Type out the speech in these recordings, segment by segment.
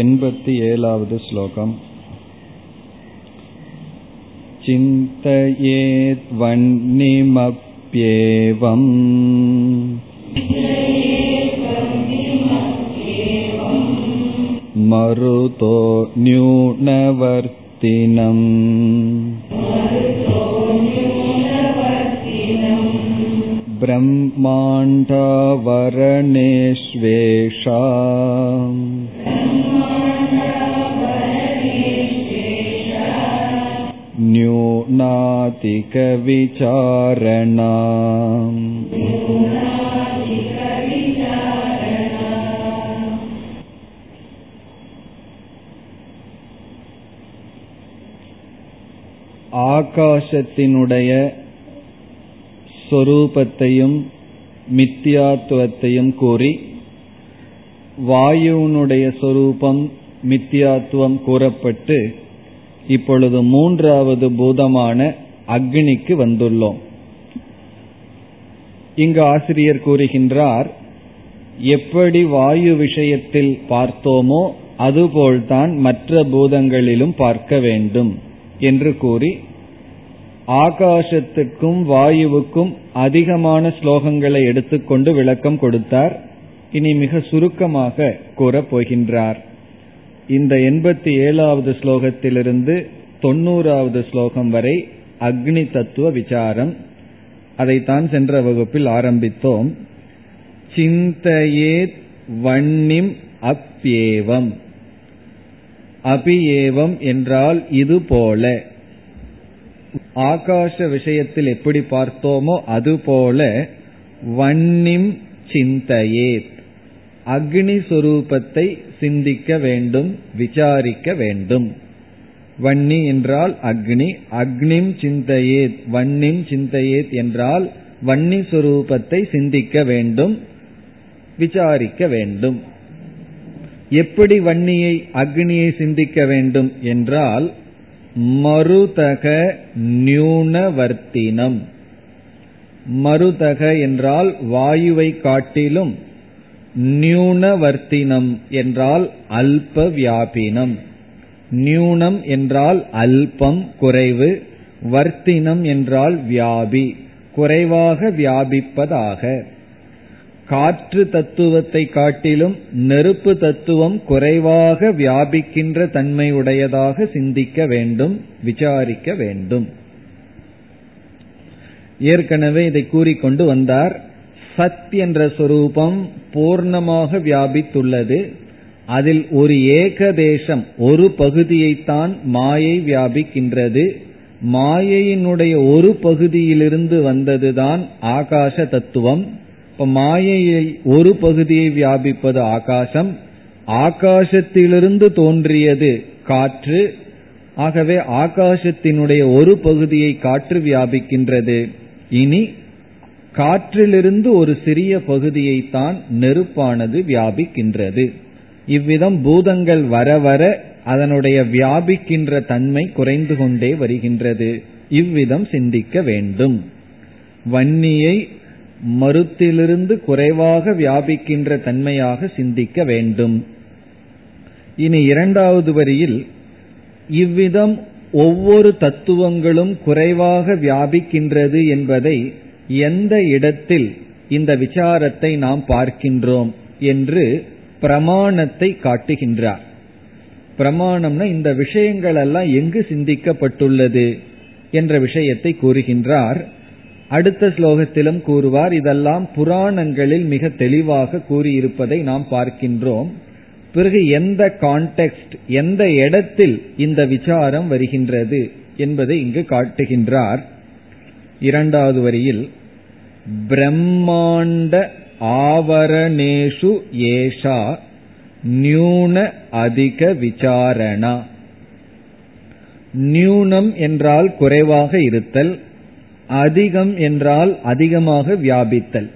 एण्पति एलावद् श्लोकम् चिन्तयेद्वह्निमप्येवम् मरुतो न्यूनवर्तिनम् ब्रह्माण्डवरणेष्वेषा न्यूनातिकविचारणा ஆகாசத்தினுடைய ஸ்வரூபத்தையும் மித்தியாத்துவத்தையும் கூறி வாயுனுடைய சொரூபம் மித்தியாத்துவம் கூறப்பட்டு இப்பொழுது மூன்றாவது பூதமான அக்னிக்கு வந்துள்ளோம். இங்கு ஆசிரியர் கூறுகின்றார் எப்படி வாயு விஷயத்தில் பார்த்தோமோ அதுபோல்தான் மற்ற பூதங்களிலும் பார்க்க வேண்டும் என்று கூறி ஆகாசத்துக்கும் வாயுவுக்கும் அதிகமான ஸ்லோகங்களை எடுத்துக்கொண்டு விளக்கம் கொடுத்தார். இனி மிக சுருக்கமாக கூறப் போகின்றார். இந்த எண்பத்தி ஏழாவது ஸ்லோகத்திலிருந்து தொண்ணூறாவது ஸ்லோகம் வரை அக்னி தத்துவ விசாரம். அதைத்தான் சென்ற வகுப்பில் ஆரம்பித்தோம். சிந்தையேத் வன்னிம் அப்யேவம். அபியேவம் என்றால் இது போல. ஆகாச விஷயத்தில் எப்படி பார்த்தோமோ அதுபோல வன்னிம் சிந்தையேத். அக்னி சுரூபத்தை சிந்திக்க வேண்டும் விசாரிக்க வேண்டும். வன்னி என்றால் அக்னி அக்னிம் சிந்தையேத் வன்னிம் சிந்தையேத் என்றால் வன்னி சுரூபத்தை சிந்திக்க வேண்டும் விசாரிக்க வேண்டும். எப்படி வன்னியை அக்னியை சிந்திக்க வேண்டும் என்றால் மருதக நியூனவர்த்தினம். மருதக என்றால் வாயுவை காட்டிலும் நியூனவர்த்தினம் என்றால் அல்ப வியாபினம் நியூனம் என்றால் அல்பம் குறைவு. வர்த்தினம் என்றால் வியாபி. குறைவாக வியாபிப்பதாக. காற்று தத்துவத்தை காட்டிலும் நெருப்பு தத்துவம் குறைவாக வியாபிக்கின்ற தன்மையுடையதாக சிந்திக்க வேண்டும் விசாரிக்க வேண்டும். ஏற்கனவே இதை கூறிக்கொண்டு வந்தார். சத் என்ற சொரூபம் பூர்ணமாக வியாபித்துள்ளது. அதில் ஒரு ஏகதேசம் ஒரு பகுதியைத்தான் மாயை வியாபிக்கின்றது. மாயையினுடைய ஒரு பகுதியிலிருந்து வந்ததுதான் ஆகாச தத்துவம். இப்ப மாயையை ஒரு பகுதியை வியாபிப்பது ஆகாசம் ஆகாசத்திலிருந்து தோன்றியது காற்று. ஆகவே ஆகாசத்தினுடைய ஒரு பகுதியை காற்று வியாபிக்கின்றது. இனி காற்றிலிருந்து ஒரு சிறிய பகுதியைத்தான் நெருப்பானது வியாபிக்கின்றது. இவ்விதம் பூதங்கள் வர வர அதனுடைய வியாபிக்கின்ற தன்மை குறைந்து கொண்டே வருகின்றது. இவ்விதம் சிந்திக்க வேண்டும். வன்னியை மருத்திலிருந்து குறைவாக வியாபிக்கின்ற தன்மையாக சிந்திக்க வேண்டும். இனி இரண்டாவது வரியில் இவ்விதம் ஒவ்வொரு தத்துவங்களும் குறைவாக வியாபிக்கின்றது என்பதை எந்த இடத்தில் இந்த விசாரத்தை நாம் பார்க்கின்றோம் என்று பிரமாணத்தை காட்டுகின்றார். பிரமாணம்னா இந்த விஷயங்கள் எல்லாம் எங்கு சிந்திக்கப்பட்டுள்ளது என்ற விஷயத்தை கூறுகின்றார். அடுத்த ஸ்லோகத்திலும் கூறுவார் இதெல்லாம் புராணங்களில் மிக தெளிவாக கூறியிருப்பதை நாம் பார்க்கின்றோம். பிறகு எந்த கான்டெக்ஸ்ட் எந்த இடத்தில் இந்த விசாரம் வருகின்றது என்பதை இங்கு காட்டுகின்றார். இரண்டாவது வரியில் பிரம்மாண்ட ஆவரணேஷு ஏஷா நியூன அதிக விசாரணா. நியூனம் என்றால் குறைவாக இருத்தல் அதிகம் என்றால் அதிகமாக வியாபித்தல்.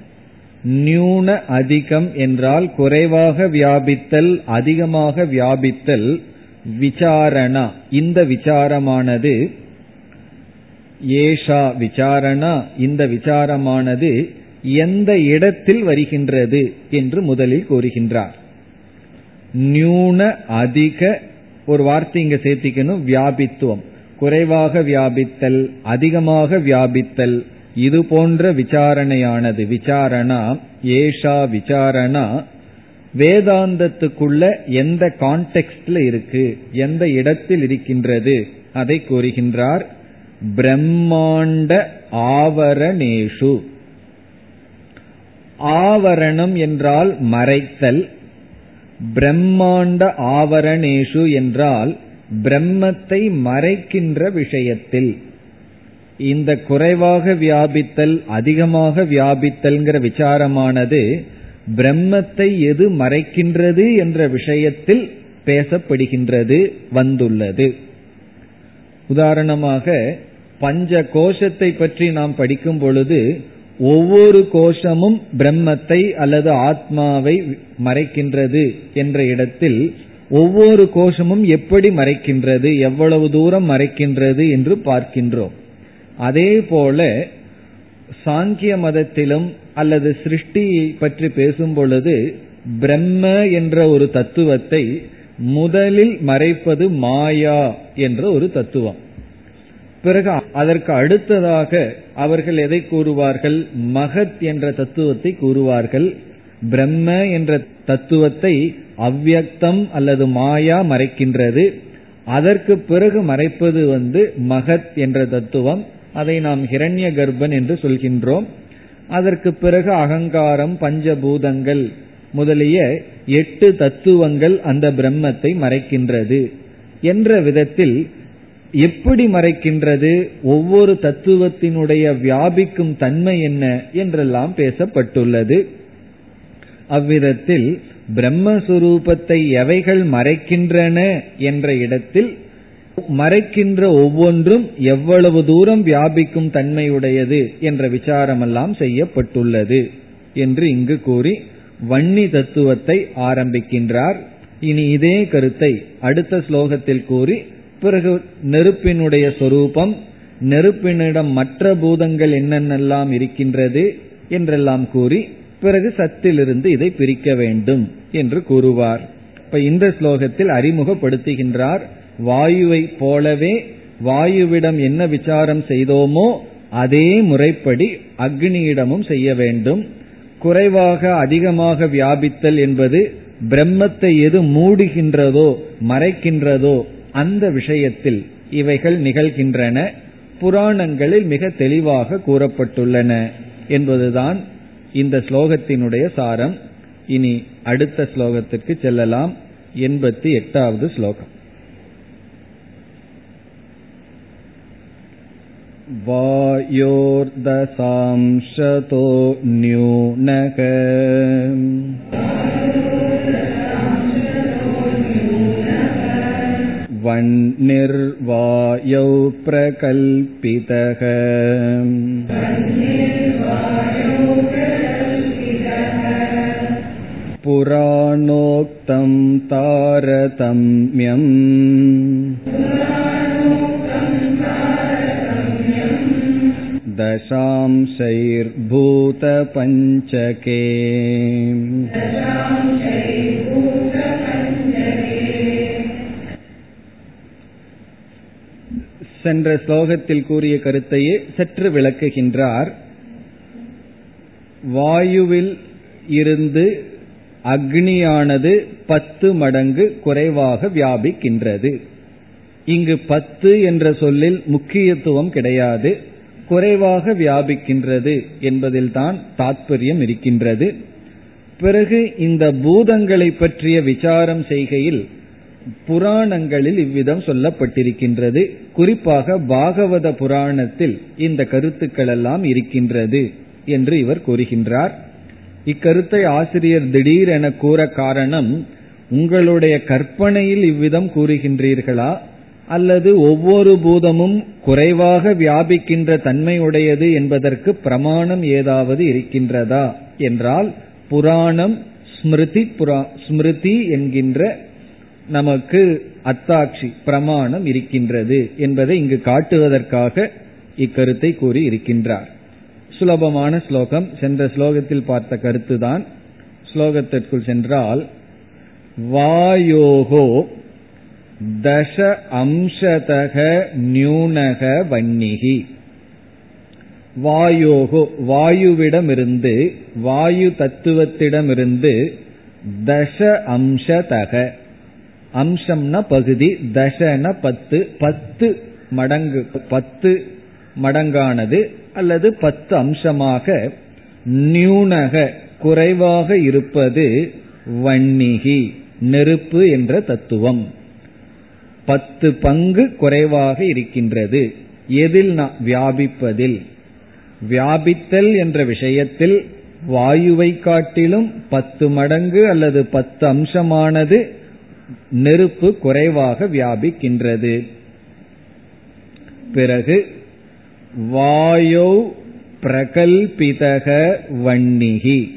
நியூன அதிகம் என்றால் குறைவாக வியாபித்தல் அதிகமாக வியாபித்தல் விசாரணா. இந்த விசாரமானது ஏஷா விசாரணா இந்த விசாரமானது எந்த இடத்தில் வருகின்றது என்று முதலில் கூறுகின்றார். நியூன அதிக ஒரு வார்த்தை இங்க சேர்த்திக்கணும் வியாபித்துவம். குறைவாக வியாபித்தல் அதிகமாக வியாபித்தல் இது போன்ற விசாரணையானது விசாரணா ஏஷா விசாரணா வேதாந்தத்துக்குள்ள எந்த கான்டெக்ட்ல இருக்கு எந்த இடத்தில் இருக்கின்றது அதை கூறுகின்றார் பிரம்மாண்ட ஆவரணேஷு. ஆவரணம் என்றால் மறைத்தல் பிரம்மாண்ட ஆவரணேஷு என்றால் பிரம்மத்தை மறைக்கின்ற விஷயத்தில் இந்த குறைவாக வியாபித்தல் அதிகமாக வியாபித்தல்ங்கிற விசாரமானது பிரம்மத்தை எது மறைக்கின்றது என்ற விஷயத்தில் பேசப்படுகின்றது வந்துள்ளது. உதாரணமாக பஞ்ச கோஷத்தை பற்றி நாம் படிக்கும் பொழுது ஒவ்வொரு கோஷமும் பிரம்மத்தை அல்லது ஆத்மாவை மறைக்கின்றது என்ற இடத்தில் ஒவ்வொரு கோஷமும் எப்படி மறைக்கின்றது எவ்வளவு தூரம் மறைக்கின்றது என்று பார்க்கின்றோம். அதே போல சாங்கிய மதத்திலும் அல்லது சிருஷ்டியை பற்றி பேசும் பொழுது பிரம்ம என்ற ஒரு தத்துவத்தை முதலில் மறைப்பது மாயா என்ற ஒரு தத்துவம். பிறகு அதற்கு அடுத்ததாக அவர்கள் எதை கூறுவார்கள்? மகத் என்ற தத்துவத்தை கூறுவார்கள். பிரம்ம என்ற தத்துவத்தை அவ்வியக்தம் அல்லது மாயா மறைக்கின்றது. அதற்கு பிறகு மறைப்பது வந்து மகத் என்ற தத்துவம். அதை நாம் ஹிரண்ய கர்ப்பன் என்று சொல்கின்றோம். அதற்கு பிறகு அகங்காரம் பஞ்சபூதங்கள் முதலிய எட்டு தத்துவங்கள் அந்த பிரம்மத்தை மறைக்கின்றது. என்ற விதத்தில் எப்படி மறைக்கின்றது? ஒவ்வொரு தத்துவத்தினுடைய வியாபிக்கும் தன்மை என்ன? என்றெல்லாம் பேசப்பட்டுள்ளது. அவ்விதத்தில் பிரம்மஸ்வரூபத்தை எவைகள் மறைக்கின்றன என்ற இடத்தில் மறைக்கின்ற ஒவ்வொன்றும் எவ்வளவு தூரம் வியாபிக்கும் தன்மையுடையது என்ற விசாரமெல்லாம் செய்யப்பட்டுள்ளது என்று இங்கு கூறி வன்னி தத்துவத்தை ஆரம்பிக்கின்றார். இனி இதே கருத்தை அடுத்த ஸ்லோகத்தில் கூறி பிறகு நெருப்பினுடைய சொரூபம் நெருப்பினிடம் மற்ற பூதங்கள் என்னென்னலாம் இருக்கின்றது என்றெல்லாம் கூறி பிறகு சத்திலிருந்து இதை பிரிக்க வேண்டும் என்று கூறுவார். இப்ப இந்த ஸ்லோகத்தில் அறிமுகப்படுத்துகின்றார் வாயுவை போலவே வாயுவிடம் என்ன விசாரம் செய்தோமோ அதே முறைப்படி அக்னியிடமும் செய்ய வேண்டும். குறைவாக அதிகமாக வியாபித்தல் என்பது பிரம்மத்தை எது மூடுகின்றதோ மறைக்கின்றதோ அந்த விஷயத்தில் இவைகள் நிகழ்கின்றன. புராணங்களில் மிக தெளிவாக கூறப்பட்டுள்ளன. என்பதுதான் இந்த ஸ்லோகத்தினுடைய சாரம் இனி அடுத்த ஸ்லோகத்திற்கு செல்லலாம் எண்பத்தி எட்டாவது ஸ்லோகம் वायोर्दशांशतो न्यूनक वह्निर्वायौ प्रकल्पितः पुराणोक्तं तारतम्यम् दशांशैर्भूतपञ्चके சென்ற ஸ்லோகத்தில் கூறிய கருத்தையே சற்று விளக்குகின்றார் வாயுவில் இருந்து அக்னியானது பத்து மடங்கு குறைவாக வியாபிக்கின்றது. இங்கு பத்து என்ற சொல்லில் முக்கியத்துவம் கிடையாது. குறைவாக வியாபிக்கின்றது என்பதில்தான் தாத்பரியம் இருக்கின்றது. பிறகு இந்த பூதங்களை பற்றிய விசாரம் செய்கையில் புராணங்களில் இவ்விதம் சொல்லப்பட்டிருக்கின்றது. குறிப்பாக பாகவத புராணத்தில் இந்த கருத்துக்கள் எல்லாம் இருக்கின்றது என்று இவர் கூறுகின்றார். இக்கருத்தை ஆசிரியர் திடீரென கூற காரணம் உங்களுடைய கற்பனையில் இவ்விதம் கூறுகின்றீர்களா? அல்லது ஒவ்வொரு பூதமும் குறைவாக வியாபிக்கின்ற தன்மையுடையது என்பதற்கு பிரமாணம் ஏதாவது இருக்கின்றதா? என்றால் புராணம் ஸ்மிருதி புரா ஸ்மிருதி என்கின்ற நமக்கு அத்தாட்சி பிரமாணம் இருக்கின்றது என்பதை இங்கு காட்டுவதற்காக இக்கருத்தை கூறி இருக்கின்றார். சுலபமான ஸ்லோகம். சென்ற ஸ்லோகத்தில் பார்த்த கருத்துதான் ஸ்லோகத்திற்குள் சென்றால் வாயோகோ தச அம்சதக நியூனக வன்னிகி. வாயோகோ வாயுவிடமிருந்து வாயு தத்துவத்திடமிருந்து தச அம்சதக. அம்சம்னா பகுதி தசன பத்து பத்து மடங்கு பத்து மடங்கானது அல்லது பத்து அம்சமாக நியூனக குறைவாக இருப்பது வன்னிகி நெருப்பு என்ற தத்துவம். பத்து பங்கு குறைவாக இருக்கின்றது. எதில் வியாபிப்பதில். வியாபித்தல் என்ற விஷயத்தில் வாயுவை காட்டிலும் பத்து மடங்கு அல்லது பத்து அம்சமானது நெருப்பு குறைவாக வியாபிக்கின்றது. பிறகு வாயோ பிரகல்பிதக வன்னிகி.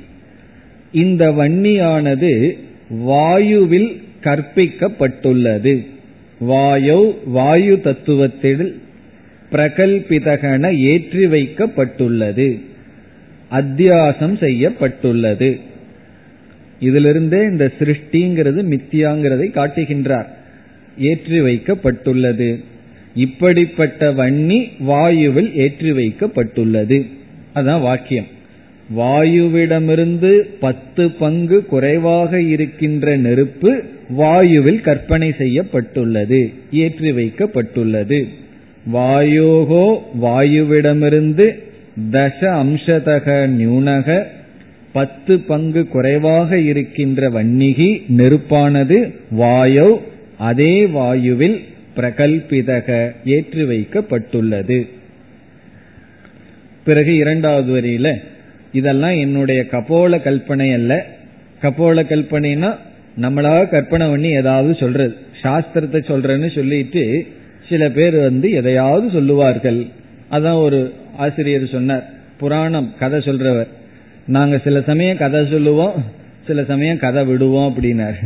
இந்த வன்னியானது வாயுவில் கற்பிக்கப்பட்டுள்ளது. வாயோ வாயு தத்துவத்தில் பிரகல்பிதகன ஏற்றி வைக்கப்பட்டுள்ளது. அத்தியாசம் செய்யப்பட்டுள்ளது. இதிலிருந்தே இந்த சிருஷ்டிங்கிறது மித்தியாங்கிறதை காட்டுகின்றார். ஏற்றி வைக்கப்பட்டுள்ளது. இப்படிப்பட்ட வன்னி வாயுவில் ஏற்றி வைக்கப்பட்டுள்ளது. அதான் வாக்கியம். வாயுவிடமிருந்து பத்து பங்கு குறைவாக இருக்கின்ற நெருப்பு வாயுவில் கற்பனை செய்யப்பட்டுள்ளது ஏற்றி வைக்கப்பட்டுள்ளது. வாயோகோ வாயுவிடமிருந்து தச அம்சதக நியூனக பத்து பங்கு குறைவாக இருக்கின்ற வன்னிகி நெருப்பானது வாயோ அதே வாயுவில் பிரகல்பிதக ஏற்றி வைக்கப்பட்டுள்ளது. பிறகு இரண்டாவது வரியில இதெல்லாம் என்னுடைய கபோல கல்பனை அல்ல. கபோல கல்பனைனா நம்மளாக கற்பனை பண்ணி ஏதாவது சொல்றது. சாஸ்திரத்தை சொல்றேன்னு சொல்லிட்டு சில பேர் வந்து எதையாவது சொல்லுவார்கள். அதான் ஒரு ஆசிரியர் சொன்னார். புராணம் கதை சொல்றவர். நாங்க சில சமயம் கதை சொல்லுவோம் சில சமயம் கதை விடுவோம் அப்படின்னார்.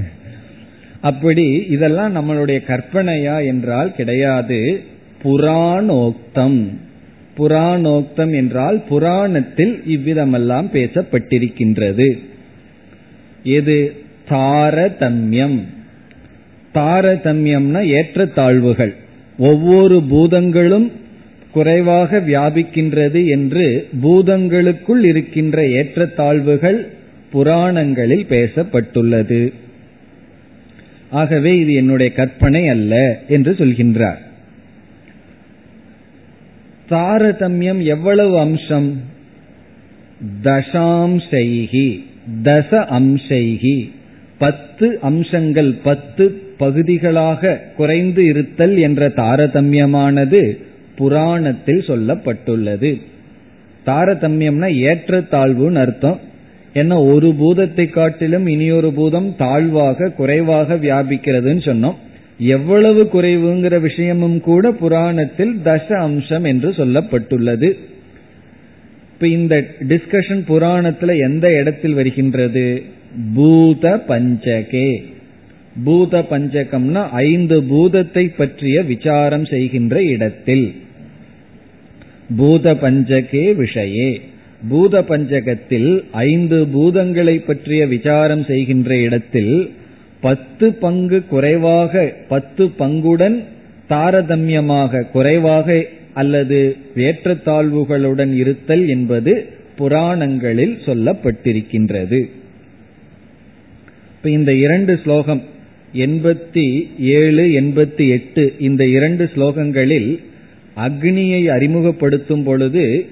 அப்படி இதெல்லாம் நம்மளுடைய கற்பனையா என்றால் கிடையாது. புராணோக்தம். புராணோக்தம் என்றால் புராணத்தில் இவ்விதமெல்லாம் பேசப்பட்டிருக்கின்றது. எது? தாரதமியம். தாரதமியம்னா ஏற்றத்தாழ்வுகள். ஒவ்வொரு பூதங்களும் குறைவாக வியாபிக்கின்றது என்று பூதங்களுக்குள் இருக்கின்ற ஏற்றத்தாழ்வுகள் புராணங்களில் பேசப்பட்டுள்ளது. ஆகவே இது என்னுடைய கற்பனை அல்ல என்று சொல்கின்றார். தாரதமியம் எவ்வளவு அம்சம்? தசாம்சைகி தச அம்சைகி பத்து அம்சங்கள் பத்து பகுதிகளாக குறைந்து இருத்தல் என்ற தாரதமியமானது புராணத்தில் சொல்லப்பட்டுள்ளது. தாரதமியம்னா ஏற்றத்தாழ்வுன்னு அர்த்தம். ஏன்னா ஒரு பூதத்தை காட்டிலும் இனியொரு பூதம் தாழ்வாக குறைவாக வியாபிக்கிறதுன்னு சொன்னோம். எவ்வளவு குறைவுங்கிற விஷயமும் கூட புராணத்தில் தச அம்சம் என்று சொல்லப்பட்டுள்ளது. இப்ப இந்த டிஸ்கஷன் புராணத்துல எந்த இடத்தில் வருகின்றது? பூத பஞ்சகே. பூத பஞ்சகம்னா ஐந்து பூதத்தை பற்றிய விசாரம் செய்கின்ற இடத்தில். பூத பஞ்சகே விஷயே. பூத பஞ்சகத்தில் ஐந்து பூதங்களை பற்றிய விசாரம் செய்கின்ற இடத்தில் பத்து பங்கு குறைவாக பத்து பங்குடன் தாரதமியமாக குறைவாக அல்லது ஏற்றத்தாழ்வுகளுடன் இருத்தல் என்பது புராணங்களில் சொல்லப்பட்டிருக்கின்றது. இப்ப இந்த இரண்டு ஸ்லோகம் எண்பத்தி ஏழு எண்பத்தி எட்டு இந்த இரண்டு ஸ்லோகங்களில் அக்னியை அறிமுகப்படுத்தும் பொழுது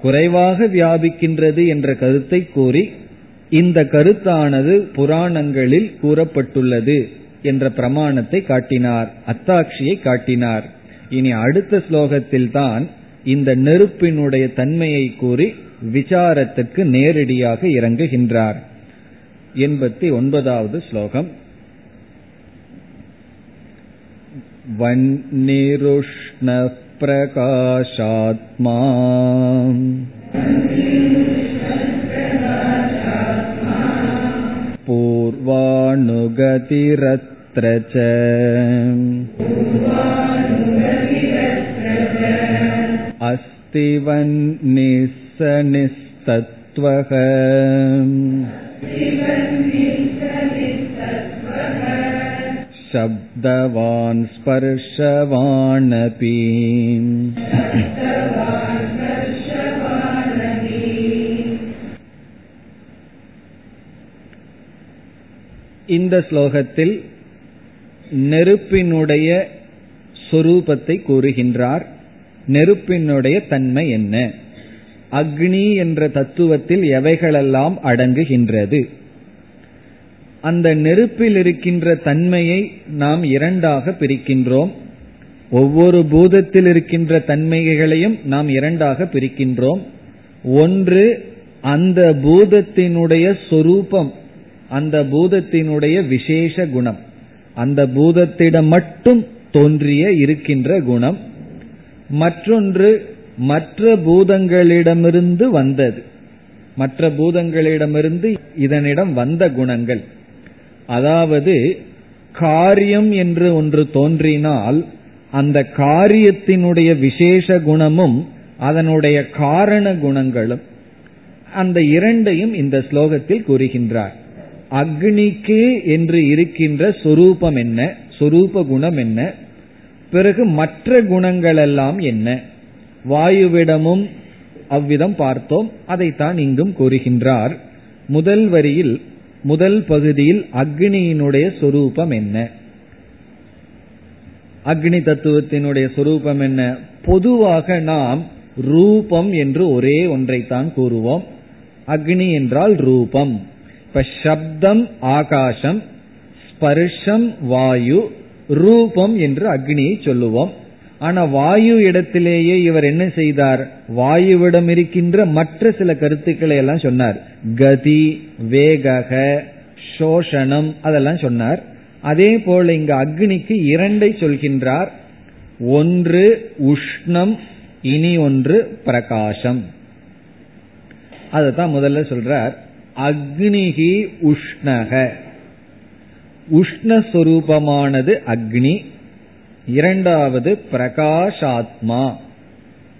குறைவாக வியாபிக்கின்றது என்ற கருத்தை கூறி இந்த கருத்தானது புராணங்களில் கூறப்பட்டுள்ளது என்ற பிரமாணத்தை காட்டினார் அத்தாட்சியை காட்டினார். இனி அடுத்த ஸ்லோகத்தில் தான் இந்த நெருப்பினுடைய தன்மையை கூறி விசாரத்துக்கு நேரடியாக இறங்குகின்றார். எண்பத்தி ஒன்பதாவது ஸ்லோகம். वह्निरुष्णप्रकाशात्मा पूर्वानुगतिरत्र च अस्ति वह्निस्सनिस्तत्त्वः शब्दवान् स्पर्शवानपि இந்த ஸ்லோகத்தில் நெருப்பினுடைய சொரூபத்தை கூறுகின்றார் நெருப்பினுடைய தன்மை என்ன அக்னி என்ற தத்துவத்தில் எவைகளெல்லாம் அடங்குகின்றது அந்த நெருப்பில் இருக்கின்ற தன்மையை நாம் இரண்டாக பிரிக்கின்றோம். ஒவ்வொரு பூதத்தில் இருக்கின்ற தன்மைகளையும் நாம் இரண்டாக பிரிக்கின்றோம். ஒன்று அந்த பூதத்தினுடைய சொரூபம் அந்த பூதத்தினுடைய விசேஷ குணம். அந்த பூதத்திடம் மட்டும் தோன்றிய இருக்கின்ற குணம். மற்றொன்று மற்ற பூதங்களிடமிருந்து வந்தது. மற்ற பூதங்களிடமிருந்து இதனிடம் வந்த குணங்கள். அதாவது காரியம் என்று ஒன்று தோன்றினால் அந்த காரியத்தினுடைய விசேஷ குணமும் அதனுடைய காரண குணங்களும் அந்த இரண்டையும் இந்த ஸ்லோகத்தில் கூறுகின்றார். அக்னிக்கு என்று இருக்கின்ற சொரூபம் என்ன? சொரூப குணம் என்ன? பிறகு மற்ற குணங்கள் எல்லாம் என்ன? வாயுவிடமும் அவ்விதம் பார்த்தோம். அதைத்தான் இங்கும் கூறுகின்றார். முதல் வரியில் முதல் பகுதியில் அக்னியினுடைய சொரூபம் என்ன? அக்னி தத்துவத்தினுடைய சொரூபம் என்ன? பொதுவாக நாம் ரூபம் என்று ஒரே ஒன்றைத்தான் கூறுவோம். அக்னி என்றால் ரூபம். இப்ப சப்தம் ஆகாசம் ஸ்பர்ஷம் வாயு ரூபம் என்று அக்னியை சொல்லுவோம். ஆனா வாயு இடத்திலேயே இவர் என்ன செய்தார்? வாயுவிடம் இருக்கின்ற மற்ற சில கருத்துக்களை எல்லாம் சொன்னார். கதி வேகக சோஷணம் அதெல்லாம் சொன்னார். அதே போல இங்கு அக்னிக்கு இரண்டை சொல்கின்றார். ஒன்று உஷ்ணம் இனி ஒன்று பிரகாசம். அதுதான் முதல்ல சொல்றார். அக்னிகி உஷ்ணக. உஷ்ணஸ்வரூபமானது அக்னி. இரண்டாவது பிரகாஷாத்மா.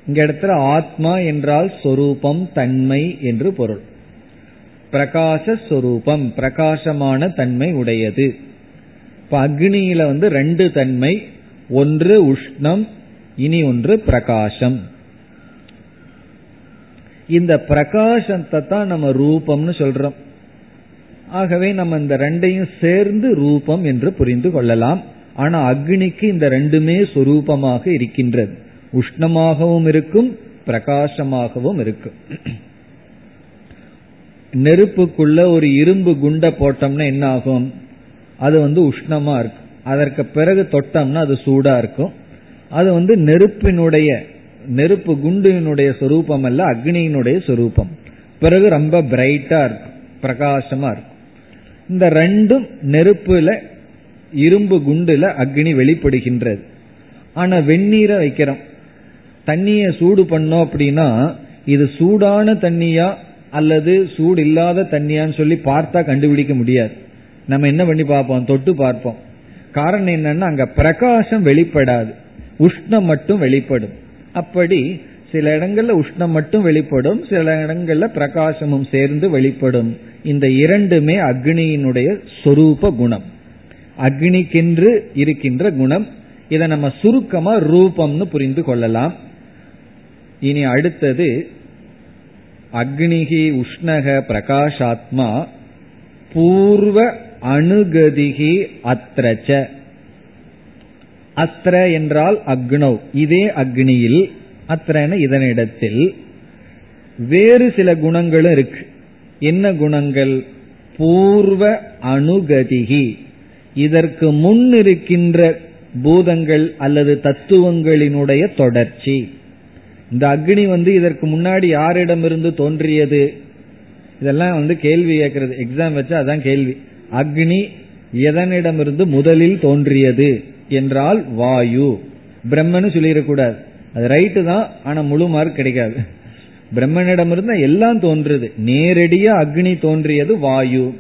இங்க இடத்துல ஆத்மா என்றால் சொரூபம் தன்மை என்று பொருள். பிரகாசஸ்வரூபம் பிரகாசமான தன்மை உடையது. இப்ப அக்னியில வந்து ரெண்டு தன்மை ஒன்று உஷ்ணம் இனி ஒன்று பிரகாசம். இந்த பிரகாசத்தை தான் நம்ம ரூபம்னு சொல்றோம். ஆகவே நம்ம இந்த ரெண்டையும் சேர்ந்து ரூபம் என்று புரிந்து கொள்ளலாம். ஆனா அக்னிக்கு இந்த ரெண்டுமே சொரூபமாக இருக்கின்றது. உஷ்ணமாகவும் இருக்கும் பிரகாசமாகவும் இருக்கும். நெருப்புக்குள்ள ஒரு இரும்பு குண்டை போட்டோம்னா என்ன ஆகும்? அது வந்து உஷ்ணமா இருக்கும். அதற்கு பிறகு தொட்டோம்னா அது சூடா இருக்கும். அது வந்து நெருப்பினுடைய நெருப்பு குண்டினுடைய சொரூபம் அல்ல அக்னியினுடைய சொரூபம். பிறகு ரொம்ப பிரைட்டா இருக்கும் பிரகாசமா இருக்கும். இந்த ரெண்டும் நெருப்புல இரும்பு குண்டுல அக்னி வெளிப்படுகின்றது. ஆனா வெந்நீரை வைக்கிறோம். தண்ணிய சூடு பண்ணோம் அப்படின்னா இது சூடான தண்ணியா அல்லது சூடு இல்லாத தண்ணியான்னு சொல்லி பார்த்தா கண்டுபிடிக்க முடியாது. நம்ம என்ன பண்ணி பார்ப்போம்? தொட்டு பார்ப்போம். காரணம் என்னன்னா அங்க பிரகாசம் வெளிப்படாது. உஷ்ணம் மட்டும் வெளிப்படும். அப்படி சில இடங்கள்ல உஷ்ணம் மட்டும் வெளிப்படும் சில இடங்கள்ல பிரகாசமும் சேர்ந்து வெளிப்படும். இந்த இரண்டுமே அக்னியினுடைய சொரூப குணம். அக்னிக்கென்று இருக்கின்ற குணம். இதை நம்ம சுருக்கமா ரூபம்னு புரிந்து கொள்ளலாம். இனி அடுத்தது அக்னிகி உஷ்ணக பிரகாஷாத்மா பூர்வ அணுகதிகி அத்ரச்ச. அத்ர என்றால் அக்னௌ. இதே அக்னியில் அத்திரன இதனிடத்தில் வேறு சில குணங்களும் இருக்கு. என்ன குணங்கள்? பூர்வ அணுகதிகி இதற்கு முன் இருக்கின்ற பூதங்கள் அல்லது தத்துவங்களினுடைய தொடர்ச்சி. இந்த அக்னி வந்து இதற்கு முன்னாடி யாரிடமிருந்து தோன்றியது? இதெல்லாம் வந்து கேள்வி கேட்கறது. எக்ஸாம் வச்சா அதான் கேள்வி. அக்னி எதனிடமிருந்து முதலில் தோன்றியது? என்றால் வாயு. பிரம்மன்னு சொல்லிடக்கூடாது. அது ரைட்டு தான் ஆனா முழு மார்க் கிடைக்காது. பிரம்மனிடமிருந்து எல்லாம் தோன்றுது. நேரடியா அக்னி தோன்றியது வாயு.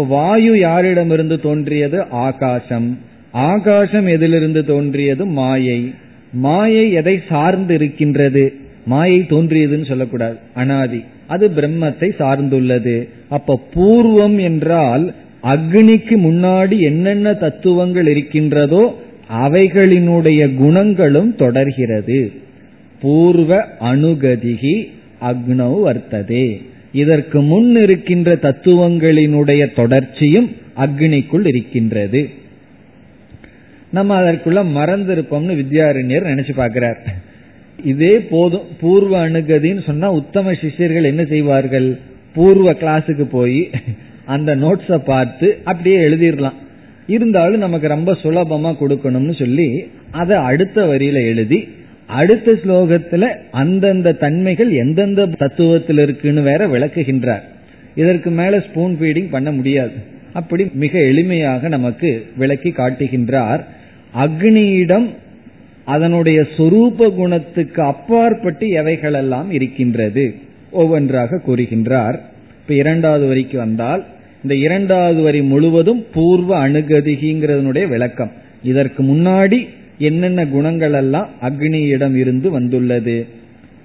இப்போ வாயு யாரிடமிருந்து தோன்றியது ஆகாசம். ஆகாசம் எதிலிருந்து தோன்றியது மாயை. மாயை எதை சார்ந்து இருக்கின்றது மாயை தோன்றியதுன்னு சொல்லக்கூடாது. அனாதி. அது பிரம்மத்தை சார்ந்துள்ளது. அப்ப பூர்வம் என்றால் அக்னிக்கு முன்னாடி என்னென்ன தத்துவங்கள் இருக்கின்றதோ அவைகளினுடைய குணங்களும் தொடர்கிறது. பூர்வ அணுகதிகி அக்னௌ வர்த்ததே. இதற்கு முன் இருக்கின்ற தத்துவங்களினுடைய தொடர்ச்சியும் அக்னிக்குள் இருக்கின்றது. நம்ம அதற்குள்ள மறந்திருப்போம்னு வித்யாரண்யர் நினைச்சு பார்க்கிறார். இதே போதும் பூர்வ அணுகதின்னு சொன்னா உத்தம சிஷ்யர்கள் என்ன செய்வார்கள்? பூர்வ கிளாஸுக்கு போய் அந்த நோட்ஸை பார்த்து அப்படியே எழுதிடலாம். இருந்தாலும் நமக்கு ரொம்ப சுலபமா கொடுக்கணும்னு சொல்லி அதை அடுத்த வரியில எழுதி அடுத்த ஸ்லோகத்துல அந்தந்த தன்மைகள் எந்தெந்த தத்துவத்தில் இருக்குன்னு வேற விளக்குகின்றார். இதற்கு மேல ஸ்பூன் ஃபீடிங் பண்ண முடியாது. அப்படி மிக எளிமையாக நமக்கு விளக்கி காட்டுகின்றார். அக்னியிடம் அதனுடைய சொரூப குணத்துக்கு அப்பாற்பட்டு எவைகளெல்லாம் இருக்கின்றது? ஒவ்வொன்றாக கூறுகின்றார். இப்ப இரண்டாவது வரிக்கு வந்தால் இந்த இரண்டாவது வரி முழுவதும் பூர்வ அணுகதிகிங்கிறதனுடைய விளக்கம். இதற்கு முன்னாடி என்னென்ன குணங்கள் எல்லாம் அக்னியிடம் இருந்து வந்துள்ளது?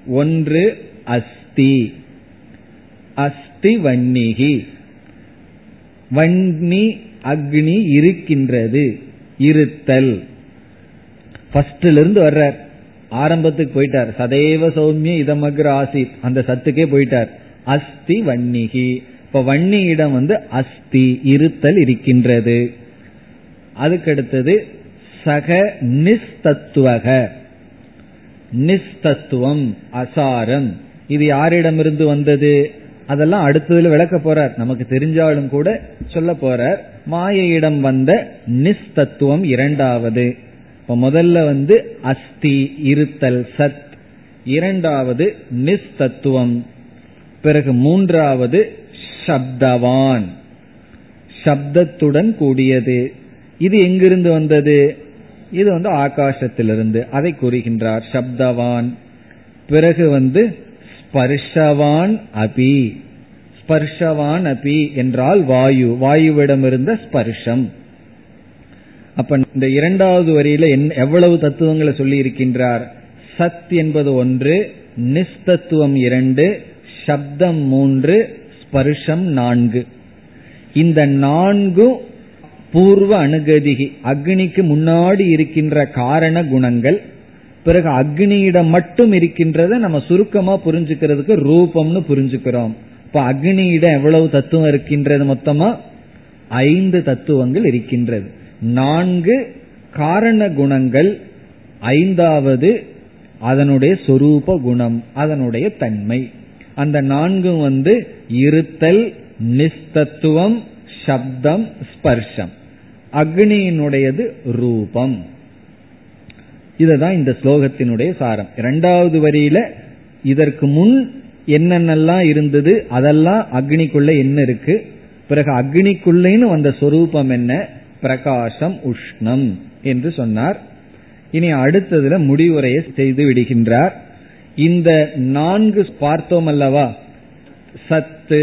ஒன்று அஸ்தி. அஸ்தி வன்னிகி. வன்னி அக்னி இருக்கின்றது. இருத்தல். ஃபர்ஸ்ட்ல இருந்து வர்றார். ஆரம்பத்துக்கு போயிட்டார். சதைவ சௌமிய இதமக்ர ஆசி. அந்த சத்துக்கே போயிட்டார். அஸ்தி வன்னிகி. இப்ப வன்னியிடம் வந்து அஸ்தி இருத்தல் இருக்கின்றது. அதுக்கடுத்தது சக நிஸ்தத்துவக. நிஸ்தத்துவம் அசாரம். இது யாரிடமிருந்து வந்தது? அதெல்லாம் அடுத்ததுல விளக்க போறார். நமக்கு தெரிஞ்சாலும் கூட சொல்ல போறார். மாயையிடம் வந்த நிஸ்தத்துவம் இரண்டாவது. இப்ப முதல்ல வந்து அஸ்தி இருத்தல் சத். இரண்டாவது நிஸ்தத்துவம். பிறகு மூன்றாவது சப்தவான். சப்தத்துடன் கூடியது. இது எங்கிருந்து வந்தது? இது வந்து ஆகாசத்திலிருந்து அதை கூறுகின்றார். சப்தவான். பிறகு வந்து ஸ்பர்ஷவான் அபி. ஸ்பர்ஷவான் அபி என்றால் வாயு. வாயுவிடமிருந்த ஸ்பர்ஷம். அப்ப இந்த இரண்டாவது வரியில எவ்வளவு தத்துவங்களை சொல்லி இருக்கின்றார் சத் என்பது ஒன்று நிஸ்தத்துவம் இரண்டு சப்தம் மூன்று ஸ்பர்ஷம் நான்கு. இந்த நான்கும் பூர்வ அணுகதிகி அக்னிக்கு முன்னாடி இருக்கின்ற காரண குணங்கள் பிறகு அக்னியிடம் மட்டும் இருக்கின்றத நம்ம சுருக்கமா புரிஞ்சுக்கிறதுக்கு ரூபம்னு புரிஞ்சுக்கிறோம். இப்ப அக்னியிடம் எவ்வளவு தத்துவம் இருக்கின்றது மொத்தமா? ஐந்து தத்துவங்கள் இருக்கின்றது. நான்கு காரண குணங்கள் ஐந்தாவது அதனுடைய சொரூப குணம் அதனுடைய தன்மை. அந்த நான்கும் வந்து இருத்தல் நிஸ்தத்துவம் சப்தம் ஸ்பர்ஷம் அக்னியினுடையது ரூபம் இதுதான் இந்த ஸ்லோகத்தினுடைய சாரம் இரண்டாவது வரியில இதற்கு முன் என்னென்னலாம் இருந்தது அதெல்லாம் அக்னிக்குள்ள என்ன இருக்கு பிறகு அக்னிக்குள்ளேன்னு வந்த சொரூபம் என்ன பிரகாசம் உஷ்ணம் என்று சொன்னார் இனி அடுத்ததுல முடிவுரையை செய்து விடுகின்றார் இந்த நான்கு பார்த்தோம் அல்லவா சத்து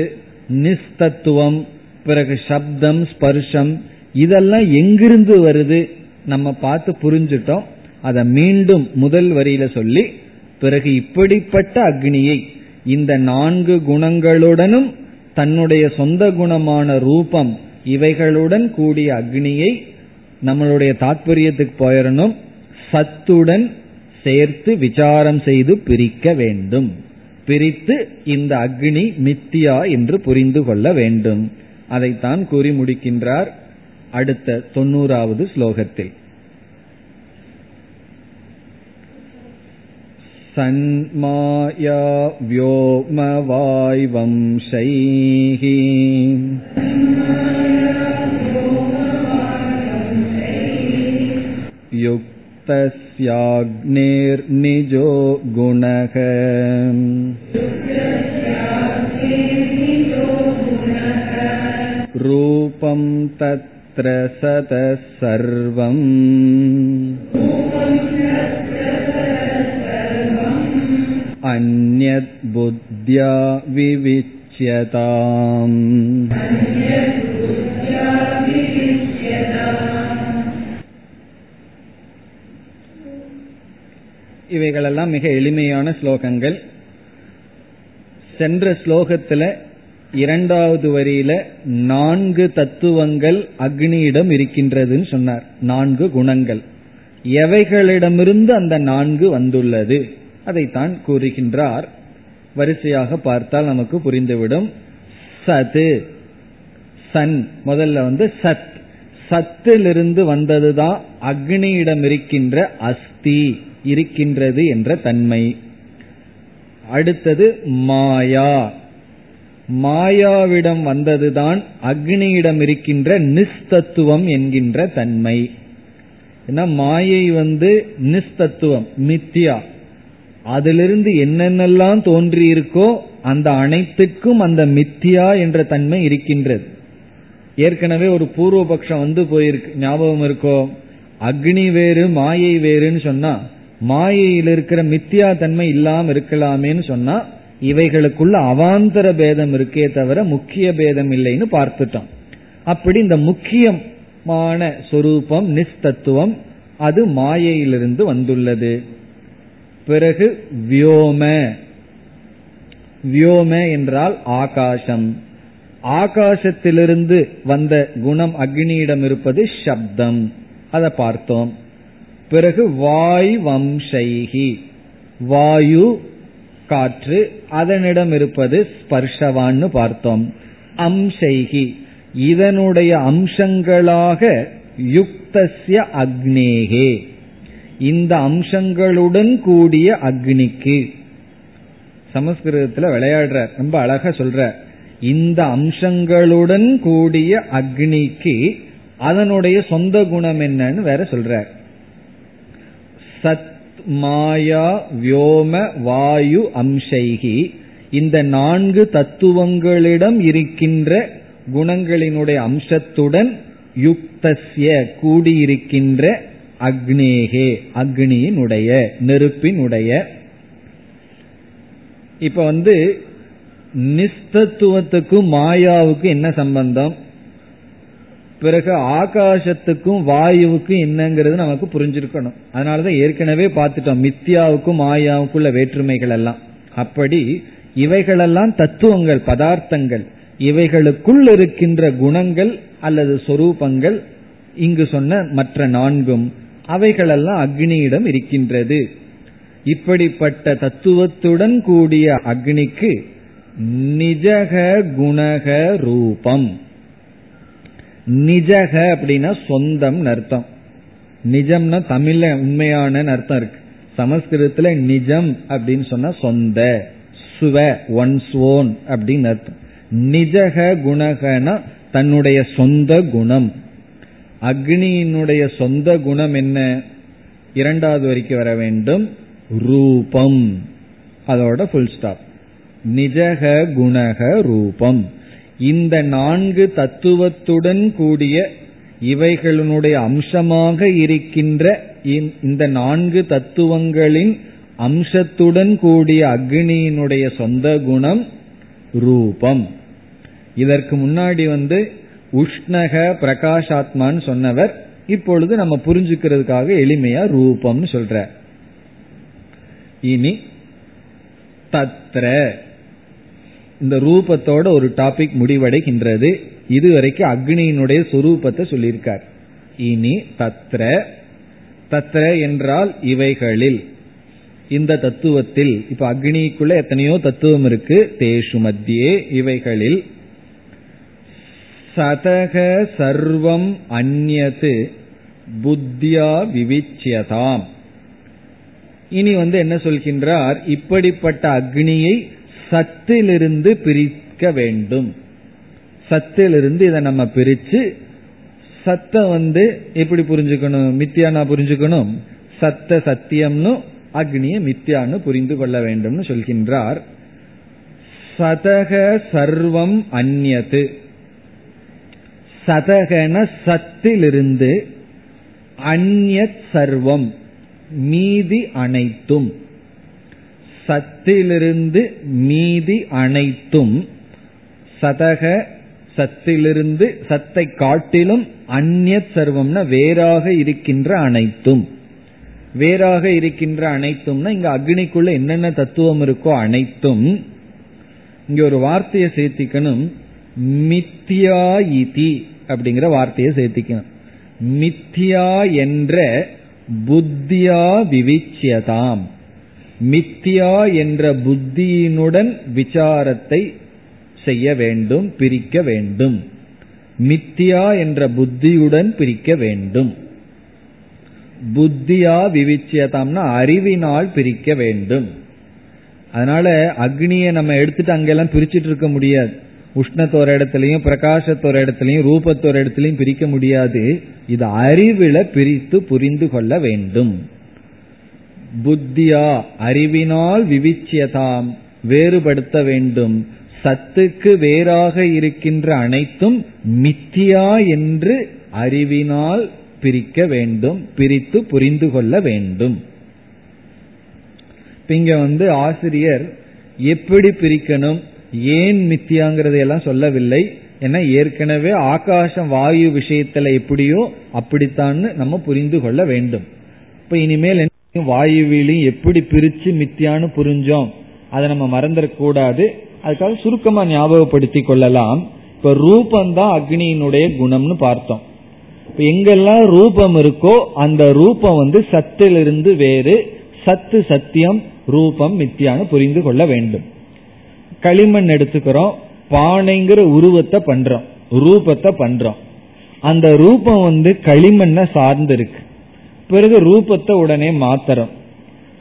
நிஸ்தத்துவம் பிறகு சப்தம் ஸ்பர்ஷம் இதெல்லாம் எங்கிருந்து வருது? நம்ம பார்த்து புரிஞ்சிட்டோம். அதை மீண்டும் முதல் வரியில சொல்லி பிறகு இப்படிப்பட்ட அக்னியை இந்த நான்கு குணங்களுடனும் தன்னுடைய சொந்த குணமான ரூபம் இவைகளுடன் கூடிய அக்னியை நம்மளுடைய தாற்பயத்துக்கு போயிடணும் சத்துடன் சேர்த்து விசாரம் செய்து பிரிக்க வேண்டும். பிரித்து இந்த அக்னி மித்தியா என்று புரிந்து கொள்ள வேண்டும். அதைத்தான் கூறி முடிக்கின்றார் அடுத்த தொண்ணூறாவது ஸ்லோகத்தில் सन्माया व्योमवाय्वंशैः युक्तस्याग्नेर्निजो गुणः रूपं तत्र सतः सर्वम् अन्यद्बुद्ध्या विविच्यताम् இவைகளெல்லாம் மிக எளிமையான ஸ்லோகங்கள் சென்ற ஸ்லோகத்துல இரண்டாவது வரியில நான்கு தத்துவங்கள் அக்னியிடம் இருக்கின்றதுன்னு சொன்னார். நான்கு குணங்கள். எவைகளிடமிருந்து அந்த நான்கு வந்துள்ளது? அதைத்தான் கூறுகின்றார். வரிசையாக பார்த்தால் நமக்கு புரிந்துவிடும். சது. சன். முதல்ல வந்து சத். சத்திலிருந்து வந்ததுதான் அக்னியிடம் இருக்கின்ற அஸ்தி இருக்கின்றது என்ற தன்மை. அடுத்தது மாயா. மாயாவிடம் வந்ததுதான் அக்னியிடம் இருக்கின்ற நிஸ்தத்துவம் என்கின்ற தன்மை. ஏன்னா மாயை வந்து நிஸ்தத்துவம் மித்தியா அதிலிருந்து என்னென்னலாம் தோன்றியிருக்கோ அந்த அனைத்துக்கும் அந்த மித்தியா என்ற தன்மை இருக்கின்றது. ஏற்கனவே ஒரு பூர்வபக்ஷம் வந்து போயிருக்கு. ஞாபகம் இருக்கோ? அக்னி வேறு மாயை வேறுன்னு சொன்னா மாயையில் இருக்கிற மித்தியா தன்மை இல்லாம இருக்கலாமேன்னு சொன்னா இவைகளுக்குள்ள அவாந்தர பேதம் இருக்கே தவிர முக்கிய பேதம் இல்லைன்னு பார்த்துட்டோம். அப்படி இந்த முக்கியமான சொரூபம் நிஸ்தத்துவம் அது மாயையிலிருந்து வந்துள்ளது. பிறகு வியோம. வியோம என்றால் ஆகாசம். ஆகாசத்திலிருந்து வந்த குணம் அக்னியிடம் இருப்பது சப்தம். அதை பார்த்தோம். பிறகு வாய் வம்சைகி வாயு காற்று அதனிடம் இருப்பது ஸ்பர்ஷவான்னு பார்த்தோம். அம்சைகி. இதனுடைய அம்சங்களாக யுக்தசிய அக்னேகே. இந்த அம்சங்களுடன் கூடிய அக்னிக்கு. சமஸ்கிருதத்துல விளையாடுற ரொம்ப அழகா சொல்ற இந்த அம்சங்களுடன் கூடிய அக்னிக்கு அதனுடைய சொந்த குணம் என்னன்னு வேற சொல்ற சத் மாயா வியோம வாயு அம்சைகி. இந்த நான்கு தத்துவங்களிடம் இருக்கின்ற குணங்களினுடைய அம்சத்துடன் யுக்தஸ்ய கூடியிருக்கின்ற அக்னேகே அக்னியினுடைய நெருப்பினுடைய. இப்ப வந்து நிஸ்தத்துவத்துக்கும் மாயாவுக்கும் என்ன சம்பந்தம்? பிறகு ஆகாசத்துக்கும் வாயுவுக்கும் என்னங்கிறது நமக்கு புரிஞ்சிருக்கணும். அதனாலதான் ஏற்கனவே பார்த்துட்டோம் மித்யாவுக்கும் மாயாவுக்குள்ள வேற்றுமைகள் எல்லாம் அப்படி இவைகளெல்லாம் தத்துவங்கள் பதார்த்தங்கள். இவைகளுக்குள் இருக்கின்ற குணங்கள் அல்லது சொரூபங்கள் இங்கு சொன்ன மற்ற நான்கும் அவைகளெல்லாம் அக்னியிடம் இருக்கின்றது. இப்படிப்பட்ட தத்துவத்துடன் கூடிய அக்னிக்கு நிஜக குணக ரூபம். நிஜக அப்படின்னா சொந்தம் அர்த்தம். நிஜம்னா தமிழ்ல உண்மையான அர்த்தம் இருக்கு. சமஸ்கிருதத்துல நிஜம் அப்படின்னு சொன்னா சொந்த சுவ ஒன்ஸ் ஓன் அப்படின்னு அர்த்தம். நிஜக குணகனா தன்னுடைய சொந்த குணம். அக்னியினுடைய சொந்த குணம் என்ன? இரண்டாவது வரைக்கும் வர வேண்டும். ரூபம். அதோட ஃபுல் ஸ்டாப் நிஜக குணக ரூபம். இந்த நான்கு தத்துவத்துடன் கூடிய இவைகளினுடைய அம்சமாக இருக்கின்ற இந்த நான்கு தத்துவங்களின் அம்சத்துடன் கூடிய அக்னியினுடைய சொந்த குணம் ரூபம். இதற்கு முன்னாடி வந்து உஷ்ணக பிரகாஷாத்மான்னு சொன்னவர். இப்பொழுது நம்ம புரிஞ்சுக்கிறதுக்காக எளிமையா ரூபம்னு சொல்ற. இனி தத்ர. இந்த ரூபத்தோட ஒரு டாபிக் முடிவடைகின்றது. இதுவரைக்கும் அக்னியினுடைய சுரூபத்தை சொல்லியிருக்கார். இனி தத்ர. தத்ர என்றால் இவைகளில். இந்த தத்துவத்தில் இப்ப அக்னிக்குள்ள எத்தனையோ தத்துவம் இருக்கு. தேஷு மத்தியே இவைகளில். சதக சர்வம் அந்நது புத்தியா விவிச்சியதாம். இனி வந்து என்ன சொல்கின்றார்? இப்படிப்பட்ட அக்னியை சத்திலிருந்து பிரிக்க வேண்டும். சத்திலிருந்து இதை நம்ம பிரிச்சு சத்தம் வந்து எப்படி புரிஞ்சுக்கணும்? மித்தியானா புரிஞ்சுக்கணும்? சத்த சத்தியம்னு அக்னிய மித்தியான்னு புரிந்து கொள்ள வேண்டும்னு சொல்கின்றார். சதக சர்வம் அந்நது. சதகன சத்திலிருந்து அந்நத் சர்வம் மீதி அனைத்தும். சத்திலிருந்து மீதி அனைத்தும் சதக சத்திலிருந்து சத்தை காட்டிலும் அந்நியத் சர்வம்னா வேறாக இருக்கின்ற அனைத்தும். வேறாக இருக்கின்ற அனைத்தும்னா இங்க அக்னிக்குள்ள என்னென்ன தத்துவம் இருக்கோ அனைத்தும் இங்க ஒரு வார்த்தையை சேர்த்திக்கணும். மித்தியா இதி அப்படிங்கிற வார்த்தையை சேர்த்திக்கணும். மித்தியா என்ற புத்தியா விவிச்சியதாம். மித்தியா என்ற புத்தியினுடன் விசாரத்தை செய்ய வேண்டும் பிரிக்க வேண்டும். மித்தியா என்ற புத்தியுடன் பிரிக்க வேண்டும். புத்தியா விவிச்சியதாம்னா அறிவினால் பிரிக்க வேண்டும். அதனால அக்னியை நம்ம எடுத்துட்டு அங்கெல்லாம் பிரிச்சுட்டு இருக்க முடியாது. உஷ்ணத்தோர இடத்துலையும் பிரகாசத்தோர இடத்துலையும் ரூபத்தோர இடத்துலையும் பிரிக்க முடியாது. இது அறிவில பிரித்து புரிந்து கொள்ள வேண்டும். புத்தியா அறிவினால் விவிச்சியதாம் வேறுபடுத்த வேண்டும். சத்துக்கு வேறாக இருக்கின்ற அனைத்தும் மித்தியா என்று அறிவினால் பிரிக்க வேண்டும் பிரித்து புரிந்து கொள்ள வேண்டும். இங்க வந்து ஆசிரியர் எப்படி பிரிக்கணும் ஏன் மித்தியாங்கிறதையெல்லாம் சொல்லவில்லை. ஏன்னா ஏற்கனவே ஆகாசம் வாயு விஷயத்துல எப்படியோ அப்படித்தான் நம்ம புரிந்து கொள்ள வேண்டும். இப்ப இனிமேல் வாயுவிலையும் எப்படி பிரிச்சு மித்தியான்னு புரிஞ்சோம். அதை நம்ம மறந்துடக்கூடாது அதுக்காக சுருக்கமா ஞாபகப்படுத்தி கொள்ளலாம். இப்ப ரூபந்தான் அக்னியினுடைய குணம்னு பார்த்தோம். இப்ப எங்கெல்லாம் ரூபம் இருக்கோ அந்த ரூபம் வந்து சத்திலிருந்து வேறு சத்து சத்தியம் ரூபம் மித்தியான்னு புரிந்து கொள்ள வேண்டும். களிமண் எடுத்துக்கிறோம். பானைங்கிற உருவத்தை பண்றோம். ரூபத்தை பண்றோம். அந்த ரூபம் வந்து களிமண்ண சார்ந்து இருக்கு. பிறகு ரூபத்தை உடனே மாத்திரம்.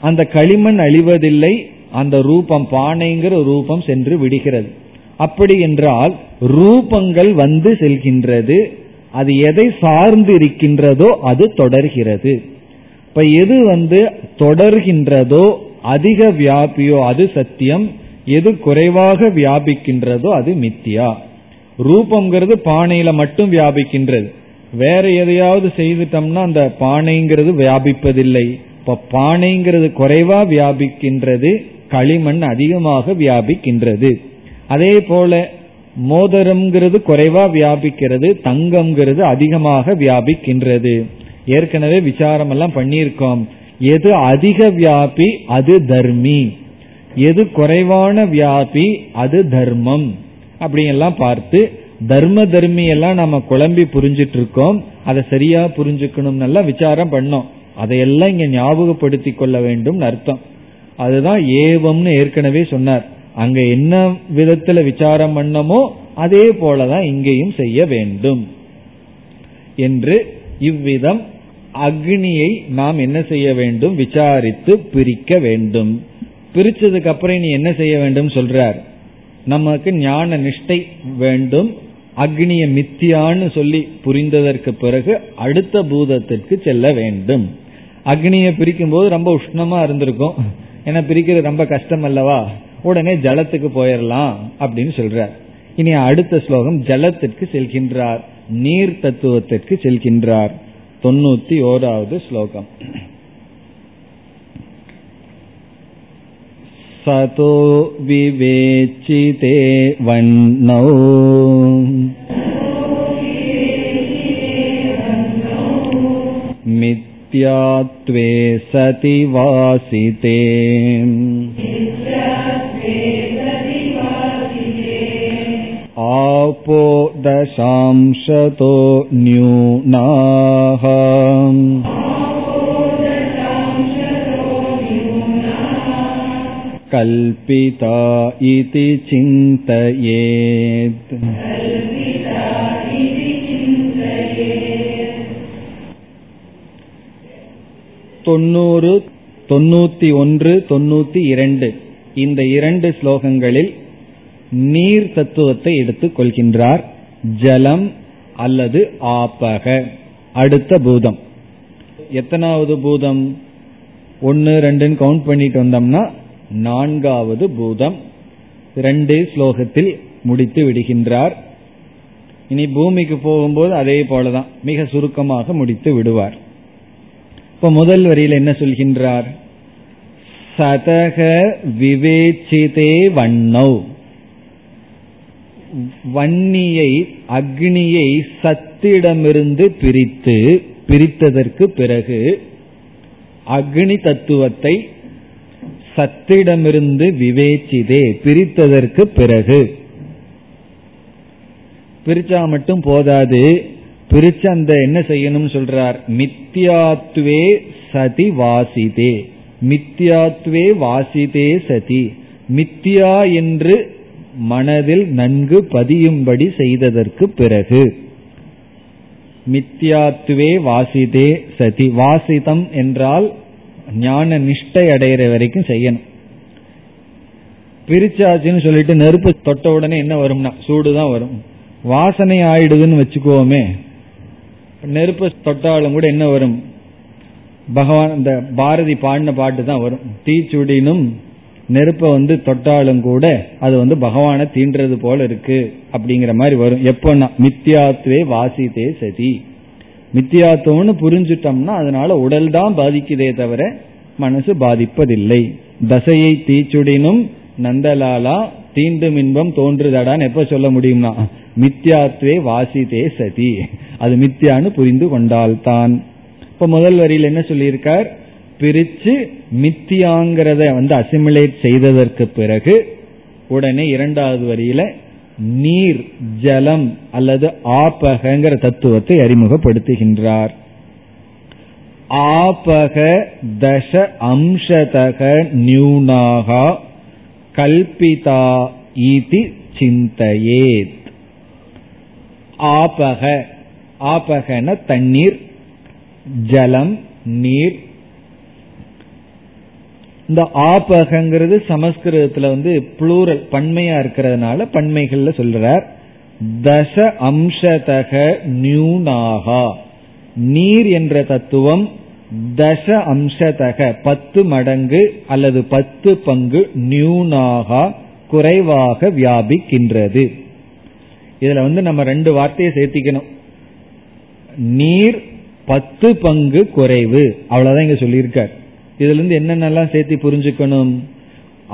அந்த களிமண் அழிவதில்லை அந்த ரூபம் பானைங்கிற ரூபம் சென்று விடுகிறது. அப்படி என்றால் ரூபங்கள் வந்து செல்கின்றது அது எதை சார்ந்து இருக்கின்றதோ அது தொடர்கிறது. இப்ப எது வந்து தொடர்கின்றதோ அதிக வியாபியோ அது சத்தியம் எது குறைவாக வியாபிக்கின்றதோ அது மித்தியா. ரூபம்ங்கிறது பானையில மட்டும் வியாபிக்கின்றது. வேற எதையாவது செய்துட்டோம்னா அந்த பானைங்கிறது வியாபிப்பதில்லை. இப்ப பானைங்கிறது குறைவா வியாபிக்கின்றது களிமண் அதிகமாக வியாபிக்கின்றது. அதே போல மோதிரம்ங்கிறது குறைவா வியாபிக்கிறது தங்கம்ங்கிறது அதிகமாக வியாபிக்கின்றது. ஏற்கனவே விசாரம் எல்லாம் பண்ணியிருக்கோம். எது அதிக வியாபி அது தர்மி. எது குறைவான வியாபி அது தர்மம். அப்படியெல்லாம் பார்த்து தர்ம தர்மியெல்லாம் நம்ம குழம்பி புரிஞ்சிட்டு இருக்கோம் அதை சரியா புரிஞ்சுக்கணும் நல்லா விசாரம் பண்ணோம். அதையெல்லாம் இங்க ஞாபகப்படுத்திக் கொள்ள வேண்டும் அர்த்தம். அதுதான் ஏவம்னு ஏற்கனவே சொன்னார். அங்க என்ன விதத்துல விசாரம் பண்ணமோ அதே போலதான் இங்கேயும் செய்ய வேண்டும். என்று இவ்விதம் அக்னியை நாம் என்ன செய்ய வேண்டும்? விசாரித்து பிரிக்க வேண்டும். பிரிச்சதுக்கு அப்புறம் நீ என்ன செய்ய வேண்டும் சொல்றார். நமக்கு ஞான நிஷ்டை வேண்டும். அக்னிய மித்தியான்னு சொல்லி புரிந்ததற்கு பிறகு அடுத்த பூதத்திற்கு செல்ல வேண்டும். அக்னியை பிரிக்கும் போது ரொம்ப உஷ்ணமா இருந்திருக்கும். ஏன்னா பிரிக்கிறது ரொம்ப கஷ்டம் அல்லவா? உடனே ஜலத்துக்கு போயிடலாம் அப்படின்னு சொல்றார். இனி அடுத்த ஸ்லோகம் ஜலத்திற்கு செல்கின்றார் நீர் தத்துவத்திற்கு செல்கின்றார். தொண்ணூத்தி ஓராவது ஸ்லோகம். सतो विवेचिते वह्नौ मिथ्यात्वे सति वासिते आपो दशांशतो न्यूनाः कल्पिता इति चिन्तयेत् தொண்ணூறு தொண்ணூத்தி ஒன்று தொண்ணூத்தி இரண்டு இந்த இரண்டு ஸ்லோகங்களில் நீர் தத்துவத்தை எடுத்துக் கொள்கின்றார் ஜலம் அல்லது ஆப்பக அடுத்த பூதம் எத்தனாவது பூதம் ஒன்னு ரெண்டுன்னு கவுண்ட் பண்ணிட்டு வந்தோம்னா நான்காவது பூதம் ரெண்டு ஸ்லோகத்தில் முடித்து விடுகின்றார். இனி பூமிக்கு போகும்போது அதே போலதான் மிக சுருக்கமாக முடித்து விடுவார். இப்ப முதல் வரியில் என்ன சொல்கின்றார்? சதக விவேச்சிதே வண்ணௌ. வன்னியை அக்னியை சத்திடமிருந்து பிரித்து பிரித்ததற்கு பிறகு அக்னி தத்துவத்தை சத்திடமிருந்து விவேச்சிதே பிரித்ததற்கு பிறகு. பிரிச்சா மட்டும் போதாது. பிரிச்சு அந்த என்ன செய்யணும்னு சொல்றார்? மித்யாத்வே சதி வாசிதே. மித்யாத்வே வாசிதே சதி. மித்யா என்று மனதில் நன்கு பதியும்படி செய்ததற்கு பிறகு. மித்யாத்துவே வாசிதே சதி. வாசிதம் என்றால் ஞான நிஷ்டை அடைகிற வரைக்கும் செய்யணும். பிரிச்சாச்சுன்னு சொல்லிட்டு நெருப்பு தொட்ட உடனே என்ன வரும்னா சூடுதான் வரும். வாசனை ஆயிடுதுன்னு வச்சுக்கோமே நெருப்பு தொட்டாலும் கூட என்ன வரும்? பகவான் இந்த பாரதி பாடின பாட்டு தான் வரும். தீச்சுடினும் நெருப்பை வந்து தொட்டாலும் கூட அது வந்து பகவானை தீண்டுறது போல இருக்கு அப்படிங்கிற மாதிரி வரும். எப்போன்னா மித்தியாத்துவே வாசித்தே சதி. மித்தியாத்துவம்னு புரிஞ்சுட்டோம்னா அதனால உடல் தான் பாதிக்குதே தவிர மனசு பாதிப்பதில்லை. தசையை தீச்சுடினும் நந்தலாலா தீண்டும் இன்பம் தோன்றுதடான்னு எப்ப சொல்ல முடியும்னா மித்யாத்வே வாசிதே சதி. அது மித்யான்னு புரிந்து கொண்டால்தான். இப்ப முதல் வரியில் என்ன சொல்லியிருக்கார்? பிரிச்சு மித்தியாங்கிறத வந்து அசிமிலேட் செய்ததற்கு பிறகு உடனே இரண்டாவது வரியில நீர் ஜலம் அல்லது ஆபகங்கிற தத்துவத்தை அறிமுகப்படுத்துகின்றார். ஆபக தச அம்சதக நியூனாகா கல்பிதா இதி சிந்தையேத். ஆபக ஆபகன தண்ணீர் ஜலம் நீர் இந்த ஆபகங்கிறது சமஸ்கிருதத்துல வந்து புளூரல் பன்மையா இருக்கிறதுனால பன்மைகள்ல சொல்றார். தச அம்சதக நியூனாகா. நீர் என்ற தத்துவம் தச அம்சதக பத்து மடங்கு அல்லது பத்து பங்கு நியூனாகா குறைவாக வியாபிக்கின்றது. இதுல வந்து நம்ம ரெண்டு வார்த்தையை சேர்த்திக்கணும். நீர் பத்து பங்கு குறைவு. அவ்வளவுதான் இங்க சொல்லியிருக்கார். இதுல இருந்து என்னென்னலாம் சேர்த்தி புரிஞ்சுக்கணும்?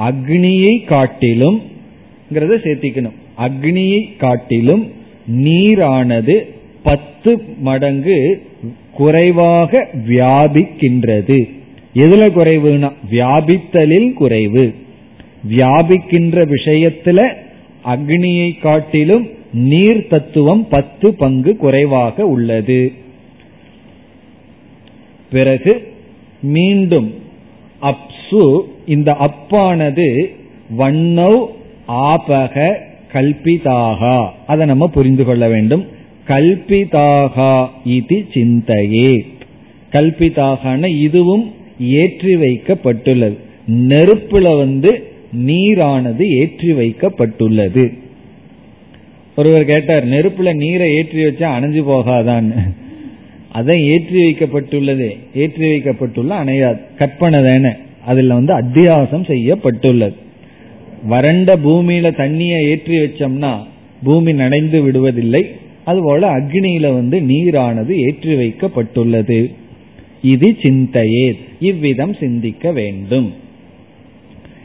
அக்னியை காட்டிலும் சேர்த்திக்கணும். அக்னியை காட்டிலும் நீரானது பத்து மடங்கு குறைவாக வியாபிக்கின்றது. எதுல குறைவுனா வியாபித்தலில் குறைவு. வியாபிக்கின்ற விஷயத்துல அக்னியை காட்டிலும் நீர் தத்துவம் பத்து பங்கு குறைவாக உள்ளது. பிறகு மீண்டும் அப்சு இந்த அப்பானது வண்ணவ் ஆபக கல்பிதாகா. அதை நம்ம புரிந்து கொள்ள வேண்டும். கல்பிதாகா இது சிந்தையே. கல்பிதாகன இதுவும் ஏற்றி வைக்கப்பட்டுள்ளது. நெருப்புல வந்து நீரானது ஏற்றி வைக்கப்பட்டுள்ளது. ஒருவர் கேட்டார் நெருப்புல நீரை ஏற்றி வச்சா அணைஞ்சு போகாதான்னு. அதான் ஏற்றி வைக்கப்பட்டுள்ளது. ஏற்றி வைக்கப்பட்டுள்ள அணையா கற்பனை தானே அதுல வந்து அத்தியாசம் செய்யப்பட்டுள்ளது. வறண்ட பூமியில தண்ணியை ஏற்றி வச்சோம்னா பூமி நனைந்து விடுவதில்லை. அதுபோல அக்னியில வந்து நீரானது ஏற்றி வைக்கப்பட்டுள்ளது. இது சிந்தையே. இவ்விதம் சிந்திக்க வேண்டும்.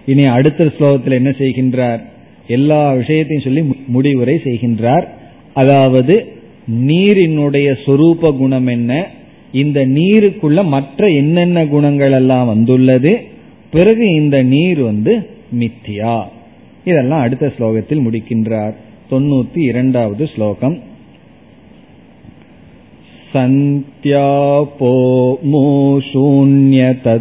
இனி அடுத்த ஸ்லோகத்தில் என்ன செய்கின்றார்? எல்லா விஷயத்தையும் சொல்லி முடிவுரை செய்கின்றார். அதாவது நீரினுடைய சொரூப குணம் என்ன இந்த நீருக்குள்ள மற்ற என்னென்ன குணங்கள் எல்லாம் வந்துள்ளது பிறகு இந்த நீர் வந்து மித்தியா இதெல்லாம் அடுத்த ஸ்லோகத்தில் முடிக்கின்றார் தொண்ணூத்தி இரண்டாவது ஸ்லோகம் सन्त्यापो मूशून्यतत्त्वाः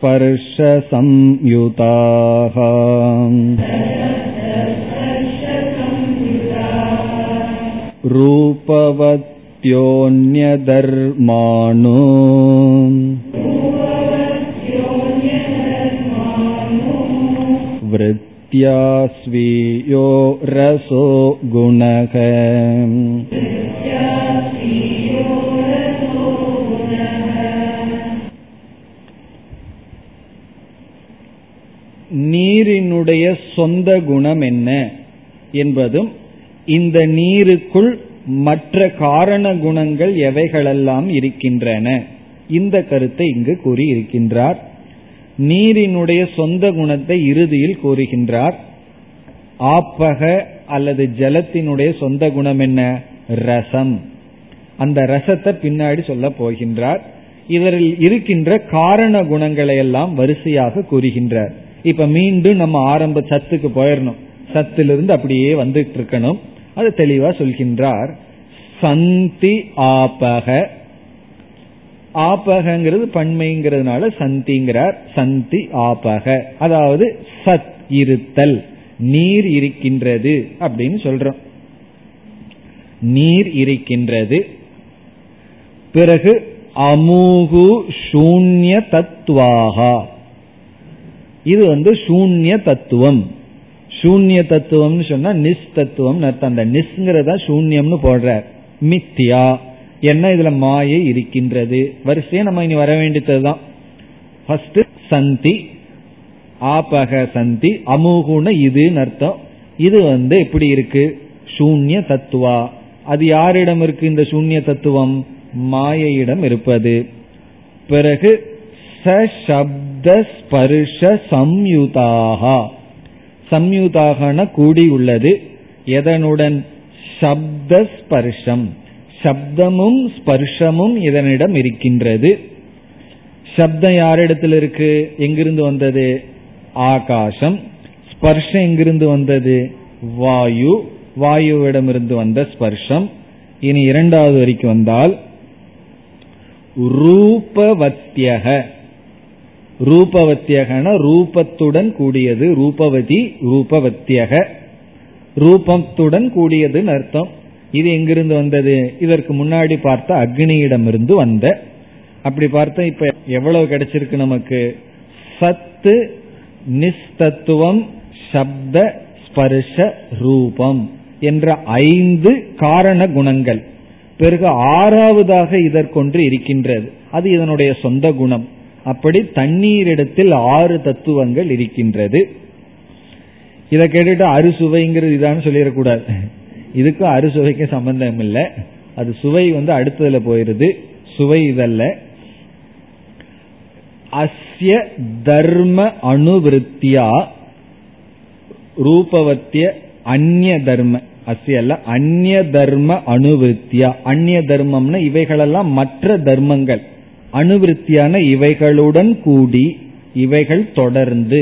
सशब्दस्पर्शसंयुताः रूपवत्योऽन्यधर्माणो वृत्त्या स्वीयो रसो गुणः நீரினுடைய சொந்த குணம் என்ன என்பதும் இந்த நீருக்குள் மற்ற காரண குணங்கள் எவைகளெல்லாம் இருக்கின்றன? இந்த கருத்தை இங்கு கூறியிருக்கின்றார். நீரினுடைய சொந்த குணத்தை இறுதியில் கூறுகின்றார். ஆப்பக அல்லது ஜலத்தினுடைய சொந்த குணம் என்ன? ரசம். அந்த ரசத்தை பின்னாடி சொல்ல போகின்றார். இவரில் இருக்கின்ற காரண குணங்களை எல்லாம் வரிசையாக கூறுகின்றார். இப்ப மீண்டும் நம்ம ஆரம்ப சத்துக்கு போயிடணும். சத்திலிருந்து அப்படியே வந்துட்டு இருக்கணும். அது தெளிவா சொல்கின்றார். சந்தி ஆபக. ஆபகங்கிறது பண்மைங்கிறதுனால சந்திங்கிறார். சந்தி ஆபக. அதாவது சத் இருத்தல். நீர் இருக்கின்றது அப்படின்னு சொல்றோம். நீர் இருக்கின்றது. பிறகு அமுகு சூன்ய தத்துவாகா இது வந்து சூன்ய தத்துவம். சூன்ய தத்துவம்னு சொன்னா நிஸ் தத்துவம் அந்த நிஸ்ங்கிறத சூன்யம்னு போடுற மித்தியா என்ன இதுல மாயை இருக்கின்றது? வரிசையா நம்ம இனி வர வேண்டியதுதான். ஃபர்ஸ்ட் சந்தி ஆபக சந்தி அமுகுண இதுன்னு அர்த்தம். இது வந்து எப்படி இருக்கு? சூன்ய தத்துவா. அது யாரிடம் இருக்கு இந்த சூன்ய தத்துவம்? மாயையிடம் இருப்பது. பிறகு சப்த ஸ்பர்ஷ சம்யுதாக சம்யுதாகன கூடி உள்ளது எதனுடன்? சப்த ஸ்பர்ஷம் சப்தமும் ஸ்பர்ஷமும் இதனிடம் இருக்கின்றது. சப்தம் யாரிடத்தில் இருக்கு எங்கிருந்து வந்தது? ஆகாசம். ஸ்பர்ஷம் எங்கிருந்து வந்தது? வாயு. வாயுவிடமிருந்து வந்த ஸ்பர்ஷம். இனி இரண்டாவது வரைக்கும் வந்தால் ரூபவத்தியக ரூபவத்தியகன ரூபத்துடன் கூடியது ரூபவதி ரூபவத்தியக ரூபத்துடன் கூடியதுன்னு அர்த்தம். இது எங்கிருந்து வந்தது? இதற்கு முன்னாடி பார்த்த அக்னியிடமிருந்து வந்த. அப்படி பார்த்தா இப்ப எவ்வளவு கிடைச்சிருக்கு நமக்கு? சத்து நிஸ்தத்துவம் சப்த ஸ்பர்ஷ ரூபம் என்ற ஐந்து காரண குணங்கள். பிறகு ஆறாவதாக இதற்கொன்று இருக்கின்றது. அது இதனுடைய சொந்த குணம். அப்படி தண்ணீரிடத்தில் ஆறு தத்துவங்கள் இருக்கின்றது. இதை கேட்டுட்டு அறுசுவைங்கிறது இதான்னு சொல்லிடக்கூடாது. இதுக்கும் அறுசுவைக்கும் சம்பந்தம் இல்லை அது சுவை வந்து அடுத்ததுல போயிருது. சுவை இதல்ல. அஸ்ய தர்ம அணுவிருத்தியா ரூபவத்திய அந்நிய தர்ம. அஸ்யல்ல அந்நிய தர்ம அணுவிருத்தியா அந்நிய தர்மம்னா இவைகளெல்லாம் மற்ற தர்மங்கள். அணுவிருத்தியான இவைகளுடன் கூடி இவைகள் தொடர்ந்து.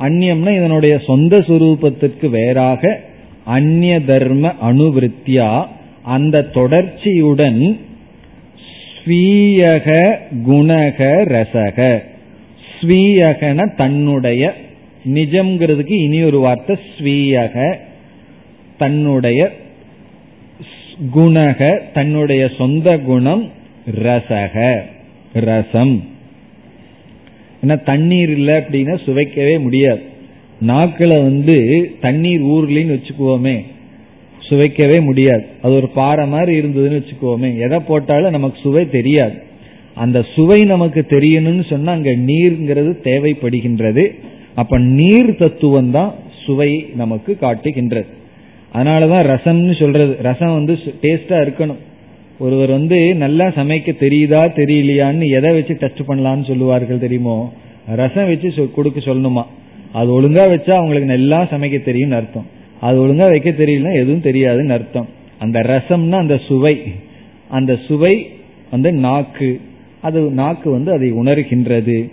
அந்நியம்னா இதனுடைய சொந்த சுரூபத்திற்கு வேறாக அந்நிய தர்ம அணுவிருத்தியா அந்த தொடர்ச்சியுடன் ஸ்வீயக குணக ரசக. ஸ்வீயகன தன்னுடைய நிஜம்ங்கிறதுக்கு இனி ஒரு வார்த்தை ஸ்வீயக தன்னுடைய குணக தன்னுடைய சொந்த குணம் ரசக. ரசம். ஏன்னா தண்ணீர் இல்லை அப்படின்னா சுவைக்கவே முடியாது. நாக்கில் வந்து தண்ணீர் ஊர்லின்னு வச்சுக்குவோமே சுவைக்கவே முடியாது. அது ஒரு பாறை மாதிரி இருந்ததுன்னு வச்சுக்கோமே எதை போட்டாலும் நமக்கு சுவை தெரியாது. அந்த சுவை நமக்கு தெரியணும்னு சொன்னா அங்க நீர்ங்கிறது தேவைப்படுகின்றது. அப்ப நீர் தத்துவம் தான் சுவை நமக்கு காட்டுகின்றது. அதனாலதான் ரசம்னு சொல்றது. ரசம் வந்து டேஸ்டா இருக்கணும். ஒருவர் வந்து நல்லா சமைக்க தெரியுதா தெரியலையான்னு எதை வச்சு டெஸ்ட் பண்ணலான்னு சொல்லுவார்கள் தெரியுமோ ரசம் வச்சு கொடுக்க சொல்லணுமா? அது ஒழுங்கா வச்சா அவங்களுக்கு நல்லா சமைக்க தெரியும்னு அர்த்தம். அது ஒழுங்கா வைக்க தெரியலனா எதுவும் தெரியாதுன்னு அர்த்தம். அந்த ரசம்னா அந்த சுவை. அந்த சுவை வந்து நாக்கு. அது நாக்கு வந்து அதை உணர்கின்றது.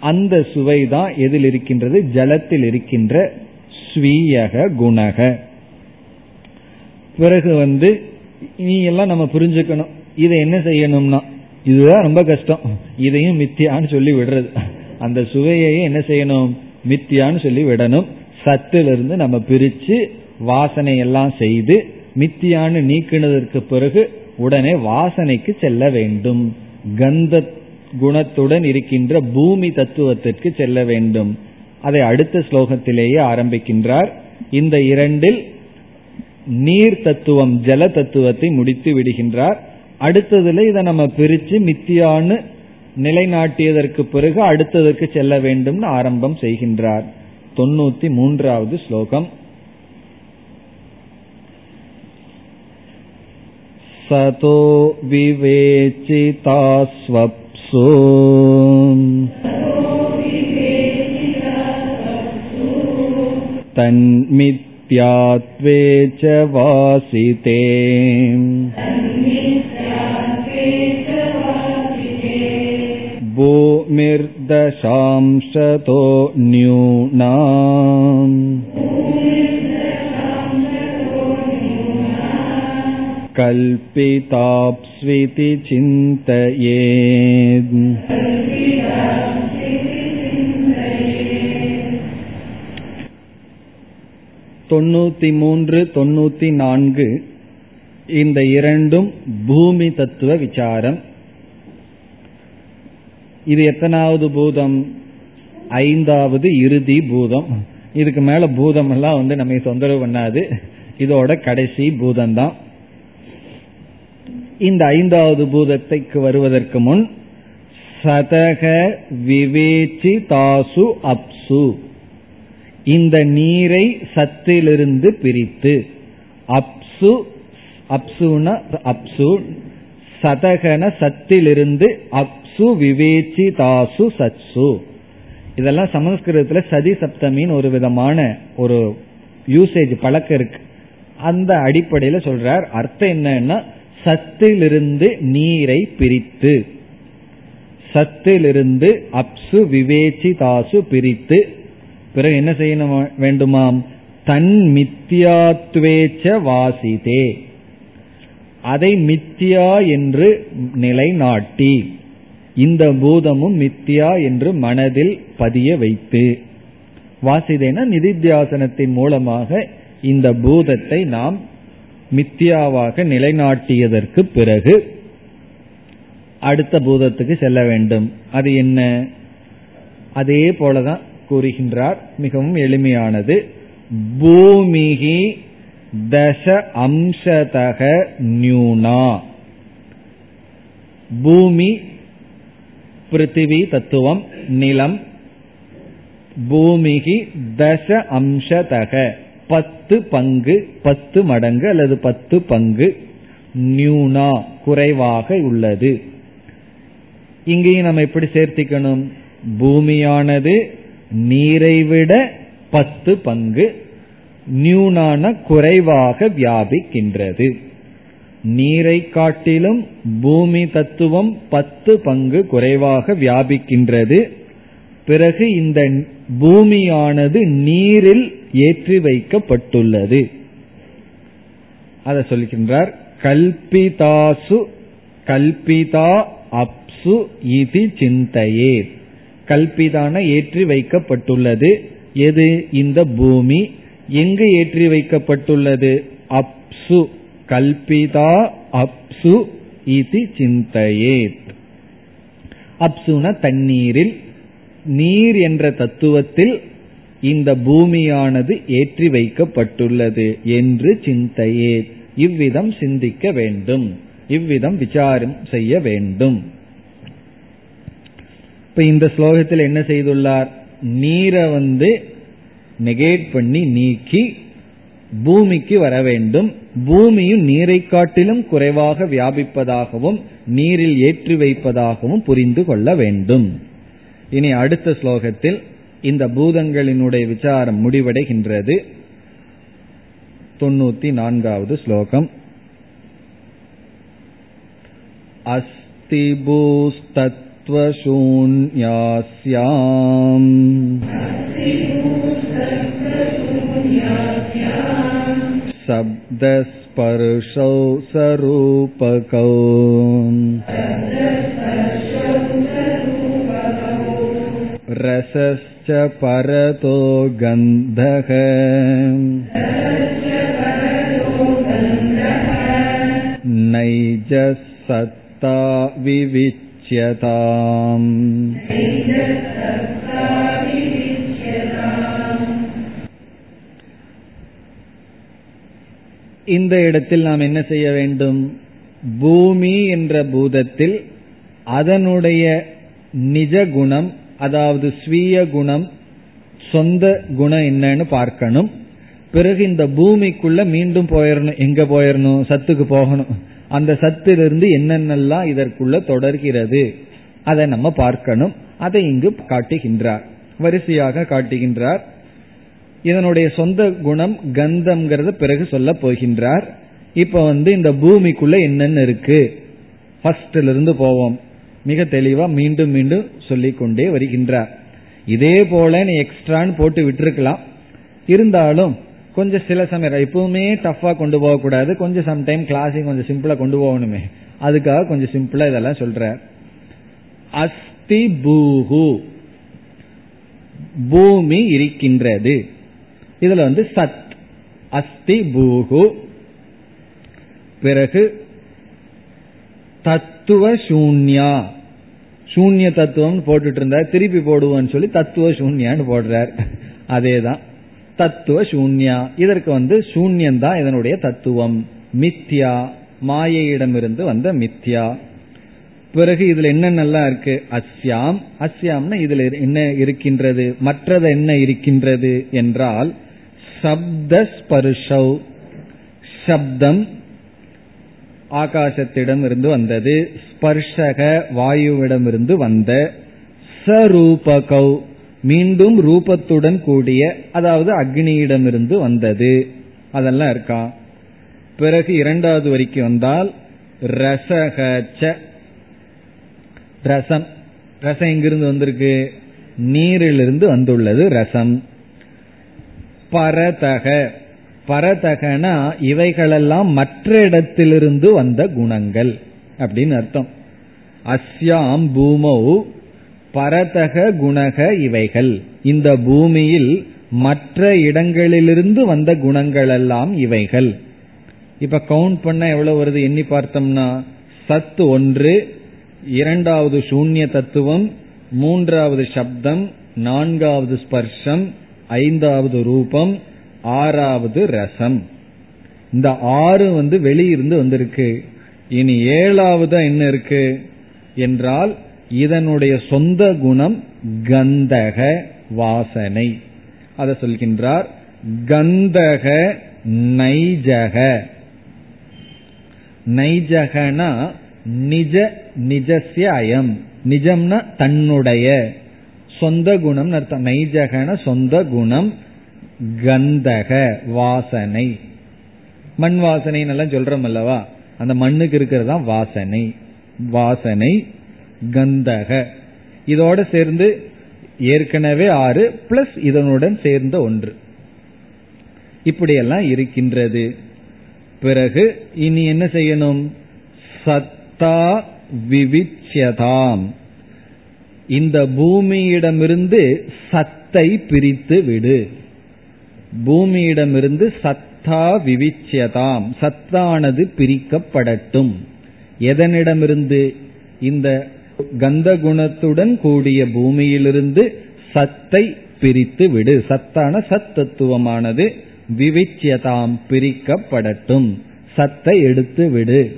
அந்த சுவை தான் எதில் இருக்கின்றது? ஜலத்தில் இருக்கின்ற ஸ்வீயக குணக. பிறகு வந்து நீ எல்லாம் நம்ம புரிஞ்சுக்கணும். இதை என்ன செய்யணும்னா இதுதான் ரொம்ப கஷ்டம். இதையும் மித்தியான்னு சொல்லி விடுறது. அந்த சுவையையும் என்ன செய்யணும்? மித்தியான்னு சொல்லி விடணும். சத்திலிருந்து நம்ம பிரிச்சு வாசனை எல்லாம் செய்து மித்தியான்னு நீக்கினதற்கு பிறகு உடனே வாசனைக்கு செல்ல வேண்டும். கந்த குணத்துடன் இருக்கின்ற பூமி தத்துவத்திற்கு செல்ல வேண்டும். அதை அடுத்த ஸ்லோகத்திலேயே ஆரம்பிக்கின்றார். இந்த இரண்டில் நீர் தத்துவம் ஜல தத்துவத்தை முடித்து விடுகின்றார். அடுத்ததுல இதை நம்ம பிரிச்சு மித்தியான்னு நிலைநாட்டியதற்கு பிறகு அடுத்ததற்கு செல்ல வேண்டும்னு ஆரம்பம் செய்கின்றார். தொண்ணூத்தி மூன்றாவது ஸ்லோகம். சதோ तन्मित् तन्मिथ्यात्वे च वासिते भूमिर्दशांशतो न्यूना कल्पिताप्स्विति चिन्तयेत् தொண்ணூத்தி மூன்று தொண்ணூத்தி நான்கு இந்த இரண்டும் பூமி தத்துவ விசாரம். இது எத்தனாவது பூதம்? ஐந்தாவது இறுதி பூதம். இதுக்கு மேல பூதம் எல்லாம் வந்து நம்ம தொந்தரவு பண்ணாது. இதோட கடைசி பூதம் தான் இந்த ஐந்தாவது பூதத்தைக்கு வருவதற்கு முன் சதக விவேச்சி தாசு அப்சு. இந்த நீரை சத்திலிருந்து பிரித்து அப்சு அப்சுன அப்சு சதகன சத்திலிருந்து அப்சு விவேச்சி தாசு சத்சு இதெல்லாம் சமஸ்கிருதத்துல சதி சப்தமின்னு ஒரு விதமான ஒரு யூசேஜ் பழக்கம் இருக்கு. அந்த அடிப்படையில சொல்றார். அர்த்தம் என்னன்னா சத்திலிருந்து நீரை பிரித்து சத்திலிருந்து அப்சு விவேச்சி தாசு பிரித்து பிறகு என்ன செய்யணும் வேண்டுமாம்? தன் மித்தியாத்வேச்ச வாசிதே அதை மித்தியா என்று நிலைநாட்டி. இந்த பூதமும் மித்தியா என்று மனதில் பதிய வைத்து. வாசிதேன நிதித்தியாசனத்தின் மூலமாக இந்த பூதத்தை நாம் மித்தியாவாக நிலைநாட்டியதற்கு பிறகு அடுத்த பூதத்துக்கு செல்ல வேண்டும். அது என்ன? அதே போலதான் கூறுகின்றார். மிகவும் எளிமையானது. பூமிகி தச அம்சதக நியூனா பூமி பிருத்திவி தத்துவம் நிலம். பூமிகி தச அம்சதக. பத்து பங்கு பத்து மடங்கு அல்லது பத்து பங்கு நியூனா குறைவாக உள்ளது. இங்கேயும் நம்ம எப்படி சேர்த்திக்கணும்? பூமியானது நீரை விட பத்து பங்கு நியூனான குறைவாக வியாபிக்கின்றது. நீரை காட்டிலும் பூமி தத்துவம் பத்து பங்கு குறைவாக வியாபிக்கின்றது. பிறகு இந்த பூமியானது நீரில் ஏற்றி வைக்கப்பட்டுள்ளது. அதை சொல்கின்றார் கல்பிதாசு கல்பிதா அப்சு இது சிந்தையே. கல்பிதான ஏற்றி வைக்கப்பட்டுள்ளது. எது? இந்த பூமி. எங்கு ஏற்றி வைக்கப்பட்டுள்ளது? அப்சு. கல்பிதா அப்சு இது சிந்தையே அப்சுன தண்ணீரில். நீர் என்ற தத்துவத்தில் இந்த பூமியானது ஏற்றி வைக்கப்பட்டுள்ளது என்று சிந்தையே இவ்விதம் சிந்திக்க வேண்டும். இவ்விதம் விசாரம் செய்ய வேண்டும். இப்ப இந்த ஸ்லோகத்தில் என்ன செய்துள்ளார்? நீரை வந்து நெகேட் பண்ணி நீக்கி பூமிக்கு வர வேண்டும். பூமியும் நீரை காட்டிலும் குறைவாக வியாபிப்பதாகவும் நீரில் ஏற்றி வைப்பதாகவும் புரிந்து கொள்ள வேண்டும். இனி அடுத்த ஸ்லோகத்தில் இந்த பூதங்களினுடைய விசாரம் முடிவடைகின்றது. தொண்ணூத்தி நான்காவது ஸ்லோகம். அஸ்தி பூஸ்தத்வசூன்யாஸ்யாம் शब्दस्पर्शौ सरूपकौ रसश्च परतो गन्धः नैजः सत्ता विविच्यताम् இந்த இடத்தில் நாம் என்ன செய்ய வேண்டும் பூமி என்ற பூதத்தில் அதனுடைய நிஜ குணம் அதாவது ஸ்வீய குணம் சொந்த குணம் என்னன்னு பார்க்கணும் பிறகு இந்த பூமிக்குள்ள மீண்டும் போயிடணும் எங்க போயிடணும் சத்துக்கு போகணும் அந்த சத்திலிருந்து என்னென்னலாம் இதற்குள்ள தொடர்கிறது? அதை நம்ம பார்க்கணும். அதை இங்கு காட்டுகின்றார். வரிசையாக காட்டுகின்றார். இதனுடைய சொந்த குணம் கந்தம்ங்கிறத பிறகு சொல்ல போகின்றார். இப்ப வந்து இந்த பூமிக்குள்ள என்னென்ன இருக்கு? ஃபர்ஸ்ட்ல இருந்து போவோம். மிக தெளிவா மீண்டும் மீண்டும் சொல்லிக்கொண்டே வருகின்றார். இதே போல நீ எக்ஸ்ட்ரான்னு போட்டு விட்டுருக்கலாம். இருந்தாலும் கொஞ்சம் சில சமயம் எப்பவுமே டஃபா கொண்டு போகக்கூடாது. கொஞ்சம் சம்டைம் கிளாஸையும் கொஞ்சம் சிம்பிளா கொண்டு போகணுமே. அதுக்காக கொஞ்சம் சிம்பிளா இதெல்லாம் சொல்ற. அஸ்தி பூஹு பூமி இருக்கின்றது. இதுல வந்து சத். அஸ்தி பூஹு பிறகு தத்துவ சூன்யா. சூன்ய தத்துவம் போட்டுட்டு இருந்தார். திருப்பி போடுவோம்னு சொல்லி தத்துவ சூன்யான்னு போடுறார். அதேதான். தத்துவ சூன்யா. இதற்கு வந்து சூன்யந்தான் இதனுடைய தத்துவம். மித்யா மாயையிடமிருந்து வந்த மித்யா. பிறகு இதுல என்னென்னலாம் இருக்கு? அஸ்யாம். அஸ்யாம்னா இதுல என்ன இருக்கின்றது? மற்றது என்ன இருக்கின்றது என்றால் சப்த சப்தம் ஆகாசத்திடம் இருந்து வந்தது. ஸ்பர்ஷக வாயுவிடமிருந்து வந்த. சரூபகௌ. மீண்டும் ரூபத்துடன் கூடிய அதாவது அக்னியிடமிருந்து வந்தது. அதெல்லாம் இருக்கா? பிறகு இரண்டாவது வரைக்கும் வந்தால் ரசகச்ச. ரசம். ரசம் எங்கிருந்து வந்திருக்கு? நீரிலிருந்து வந்துள்ளது ரசம். பரதக. பரதகனா இவைகளெல்லாம் மற்ற இடத்திலிருந்து வந்த குணங்கள் அப்படின்னு அர்த்தம். அஸ்யாம் பூமௌ பரதக குணக இவைகள். இந்த பூமியில் மற்ற இடங்களிலிருந்து வந்த குணங்கள் எல்லாம் இவைகள். இப்ப கவுண்ட் பண்ண எவ்வளவு வருது? எண்ணி பார்த்தோம்னா சத்து ஒன்று இரண்டாவது சூன்ய தத்துவம் மூன்றாவது சப்தம் நான்காவது ஸ்பர்ஷம் ஐந்தாவது ரூபம் ஆறாவது ரசம். இந்த ஆறு வந்து வெளியிருந்து வந்திருக்கு. இனி ஏழாவது என்ன இருக்கு? என்றால் இதனுடைய சொந்த குணம் கந்தக வாசனை. அதை சொல்கின்றார் கந்தக நைஜக. நைஜகனா நிஜ நிஜஸ்ய அயம். நிஜம்னா தன்னுடைய. சொந்த குணம் அர்த்தம். நைஜகன சொந்த குணம் கந்தக வாசனை. மண் வாசனை எல்லாம் சொல்றோம் அல்லவா? அந்த மண்ணுக்கு இருக்கிறது தான் வாசனை. வாசனை கந்தக. இதோட சேர்ந்து ஏற்கனவே ஆறு பிளஸ் இதனுடன் சேர்ந்த ஒன்று. இப்படியெல்லாம் இருக்கின்றது. பிறகு இனி என்ன செய்யணும்? சத்தா விவிச்சியதாம் இந்த பூமியிடமிருந்து சத்தை பிரித்து விடு. பூமியிடமிருந்து சத்தா விவிச்சியதாம் சத்தானது பிரிக்கப்படட்டும். எதனிடமிருந்து? இந்த கந்த குணத்துடன் கூடிய பூமியிலிருந்து சத்தை பிரித்து விடு. சத்தான சத்தத்துவமானது விவிச்சியதாம் பிரிக்கப்படட்டும். சத்தை எடுத்து விடு.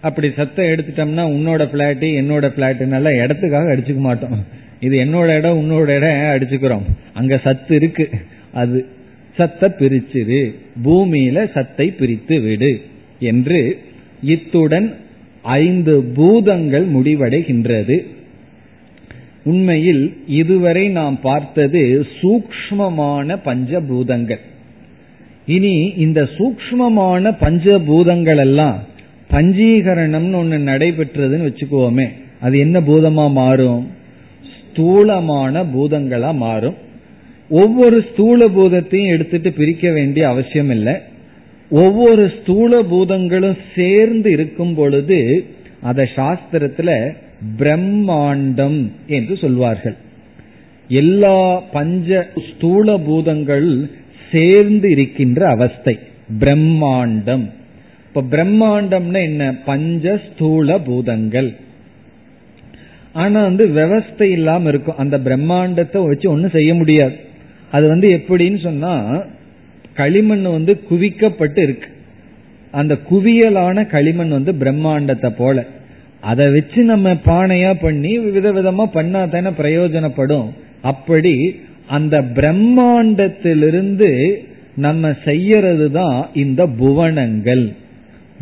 அப்படி சத்தம் எடுத்துட்டோம்னா உன்னோட பிளாட்டு என்னோட பிளாட்டுனால இடத்துக்காக அடிச்சுக்க மாட்டோம். இது என்னோட இடம் உன்னோட இடம் அடிச்சுக்கிறோம். அங்க சத்து இருக்கு. அது சத்த பிரிச்சிரு. பூமியில சத்தை பிரித்து விடு என்று இத்துடன் ஐந்து பூதங்கள் முடிவடைகின்றது. உண்மையில் இதுவரை நாம் பார்த்தது சூக்மமான பஞ்சபூதங்கள். இனி இந்த சூக்மமான பஞ்சபூதங்கள் எல்லாம் பஞ்சீகரணம்னு ஒன்று நடைபெற்றதுன்னு வச்சுக்குவோமே அது என்ன பூதமா மாறும்? ஸ்தூலமான பூதங்களா மாறும். ஒவ்வொரு ஸ்தூல பூதத்தையும் எடுத்துட்டு பிரிக்க வேண்டிய அவசியம் இல்லை ஒவ்வொரு ஸ்தூல பூதங்களும் சேர்ந்து இருக்கும் பொழுது அதை சாஸ்திரத்துல பிரம்மாண்டம் என்று சொல்வார்கள். எல்லா பஞ்ச ஸ்தூல பூதங்கள் சேர்ந்து இருக்கின்ற அவஸ்தை பிரம்மாண்டம். இப்ப பிரம்மாண்டம்னா என்ன? பஞ்ச ஸ்தூல பூதங்கள். ஆனா வந்து விவஸ்தை இல்லாம இருக்கும். அந்த பிரம்மாண்டத்தை வச்சு ஒன்னும் செய்ய முடியாது. அது வந்து எப்படின்னு சொன்னா களிமண் வந்து குவிக்கப்பட்டு இருக்கு. அந்த குவியலான களிமண் வந்து பிரம்மாண்டத்தை போல. அதை வச்சு நம்ம பானையா பண்ணி விதவிதமா பண்ணா தானே பிரயோஜனப்படும். அப்படி அந்த பிரம்மாண்டத்திலிருந்து நம்ம செய்யறது தான் இந்த புவனங்கள்.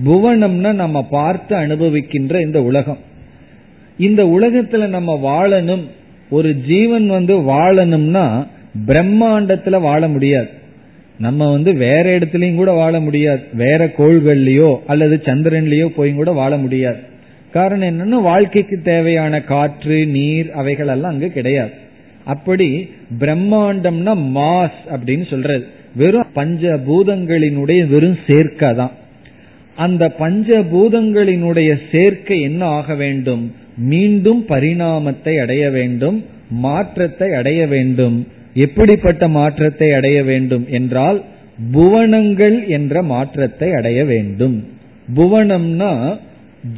புவனம்னா நம்ம பார்த்து அனுபவிக்கின்ற இந்த உலகம். இந்த உலகத்துல நம்ம வாழணும். ஒரு ஜீவன் வந்து வாழணும்னா பிரம்மாண்டத்துல வாழ முடியாது. நம்ம வந்து வேற இடத்துலயும் கூட வாழ முடியாது. வேற கோள்கள்லயோ அல்லது சந்திரன்லயோ போய் கூட வாழ முடியாது. காரணம் என்னன்னா வாழ்க்கைக்கு தேவையான காற்று நீர் அவைகள் எல்லாம் அங்கு கிடையாது. அப்படி பிரம்மாண்டம்னா மாஸ் அப்படின்னு சொல்றது. வெறும் பஞ்ச பூதங்களினுடைய வெறும் சேர்க்கை தான். அந்த பஞ்ச பூதங்களினுடைய சேர்க்கை என்ன ஆக வேண்டும்? மீண்டும் பரிணாமத்தை அடைய வேண்டும் மாற்றத்தை அடைய வேண்டும். எப்படிப்பட்ட மாற்றத்தை அடைய வேண்டும் என்றால் புவனங்கள் என்ற மாற்றத்தை அடைய வேண்டும். புவனம்னா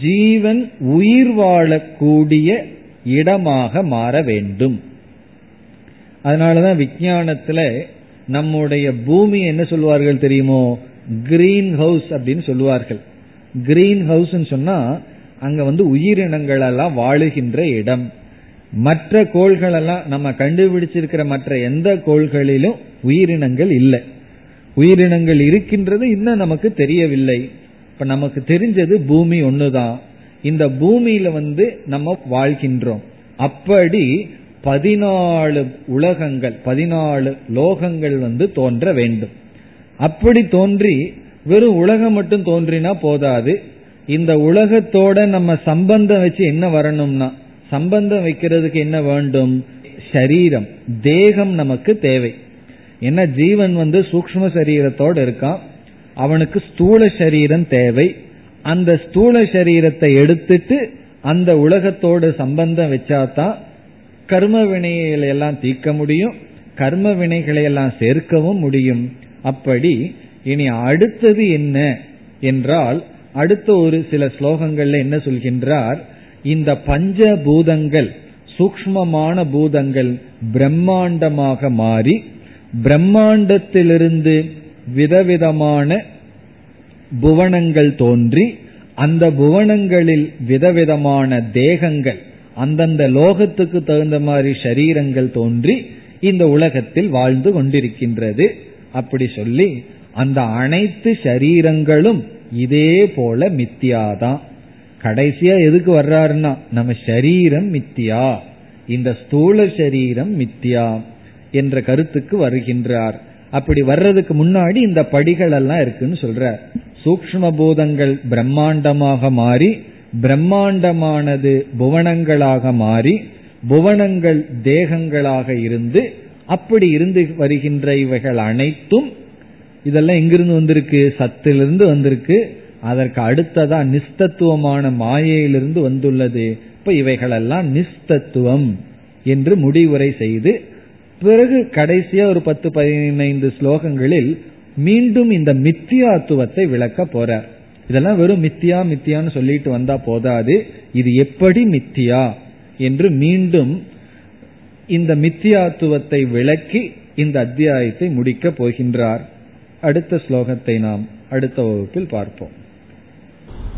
ஜீவன் உயிர் வாழக்கூடிய இடமாக மாற வேண்டும். அதனாலதான் விஞ்ஞானத்துல நம்முடைய பூமி என்ன சொல்லுவார்கள் தெரியுமோ? கிரீன் ஹவுஸ் அப்படின்னு சொல்லுவார்கள். கிரீன் ஹவுஸ் சொன்னா அங்க வந்து உயிரினங்கள் எல்லாம் வாழுகின்ற இடம். மற்ற கோள்கள் எல்லாம் நம்ம கண்டுபிடிச்சிருக்கிற மற்ற எந்த கோள்களிலும் உயிரினங்கள் இல்லை. உயிரினங்கள் இருக்கின்றது இன்னும் நமக்கு தெரியவில்லை. இப்ப நமக்கு தெரிஞ்சது பூமி ஒண்ணுதான். இந்த பூமியில வந்து நம்ம வாழ்கின்றோம். அப்படி பதினாலு உலகங்கள் பதினாலு லோகங்கள் வந்து தோன்ற வேண்டும். அப்படி தோன்றி வெறும் உலகம் மட்டும் தோன்றினா போதாது. இந்த உலகத்தோட நம்ம சம்பந்தம் வச்சு என்ன வரணும்னா சம்பந்தம் வைக்கிறதுக்கு என்ன வேண்டும்? சரீரம். தேகம் நமக்கு தேவை. என்ன ஜீவன் வந்து சூக்ம சரீரத்தோடு இருக்கான். அவனுக்கு ஸ்தூல சரீரம் தேவை. அந்த ஸ்தூல சரீரத்தை எடுத்துட்டு அந்த உலகத்தோடு சம்பந்தம் வச்சாதான் கர்ம வினைகளை எல்லாம் தீர்க்க முடியும். கர்ம வினைகளை எல்லாம் சேர்க்கவும் முடியும். அப்படி இனி அடுத்தது என்ன? என்றால் அடுத்த ஒரு சில ஸ்லோகங்கள்ல என்ன சொல்கின்றார்? இந்த பஞ்ச பூதங்கள் சூக்மமான பூதங்கள் பிரம்மாண்டமாக மாறி பிரம்மாண்டத்திலிருந்து விதவிதமான புவனங்கள் தோன்றி அந்த புவனங்களில் விதவிதமான தேகங்கள் அந்தந்த லோகத்துக்கு தகுந்த மாதிரி சரீரங்கள் தோன்றி இந்த உலகத்தில் வாழ்ந்து கொண்டிருக்கின்றது. அப்படி சொல்லி அந்த அனைத்து சரீரங்களும் இதே போல மித்தியாதான். கடைசியா எதுக்கு வர்றாருன்னா நம்ம சரீரம் மித்தியா இந்த ஸ்தூல சரீரம் மித்தியா என்ற கருத்துக்கு வருகின்றார். அப்படி வர்றதுக்கு முன்னாடி இந்த படிகள் எல்லாம் இருக்குன்னு சொல்ற சூக்ம பூதங்கள் பிரம்மாண்டமாக மாறி பிரம்மாண்டமானது புவனங்களாக மாறி புவனங்கள் தேகங்களாக இருந்து அப்படி இருந்து வருகின்ற இவைகள் அனைத்தும் இதெல்லாம் எங்கிருந்து வந்திருக்கு? சத்திலிருந்து வந்திருக்கு. அதற்கு அடுத்ததா நிஸ்தத்துவமான மாயையிலிருந்து வந்துள்ளது. இப்ப இவைகளெல்லாம் நிஸ்தத்துவம் என்று முடிவுரை செய்து பிறகு கடைசியா ஒரு பத்து பதினைந்து ஸ்லோகங்களில் மீண்டும் இந்த மித்தியாத்துவத்தை விளக்க போறார். இதெல்லாம் வெறும் மித்தியா மித்தியான்னு சொல்லிட்டு வந்தா போதாது. இது எப்படி மித்தியா என்று மீண்டும் இந்த மித்தியாத்துவத்தை விளக்கி இந்த அத்தியாயத்தை முடிக்கப் போகின்றார். அடுத்த ஸ்லோகத்தை நாம் அடுத்த வகுப்பில் பார்ப்போம்.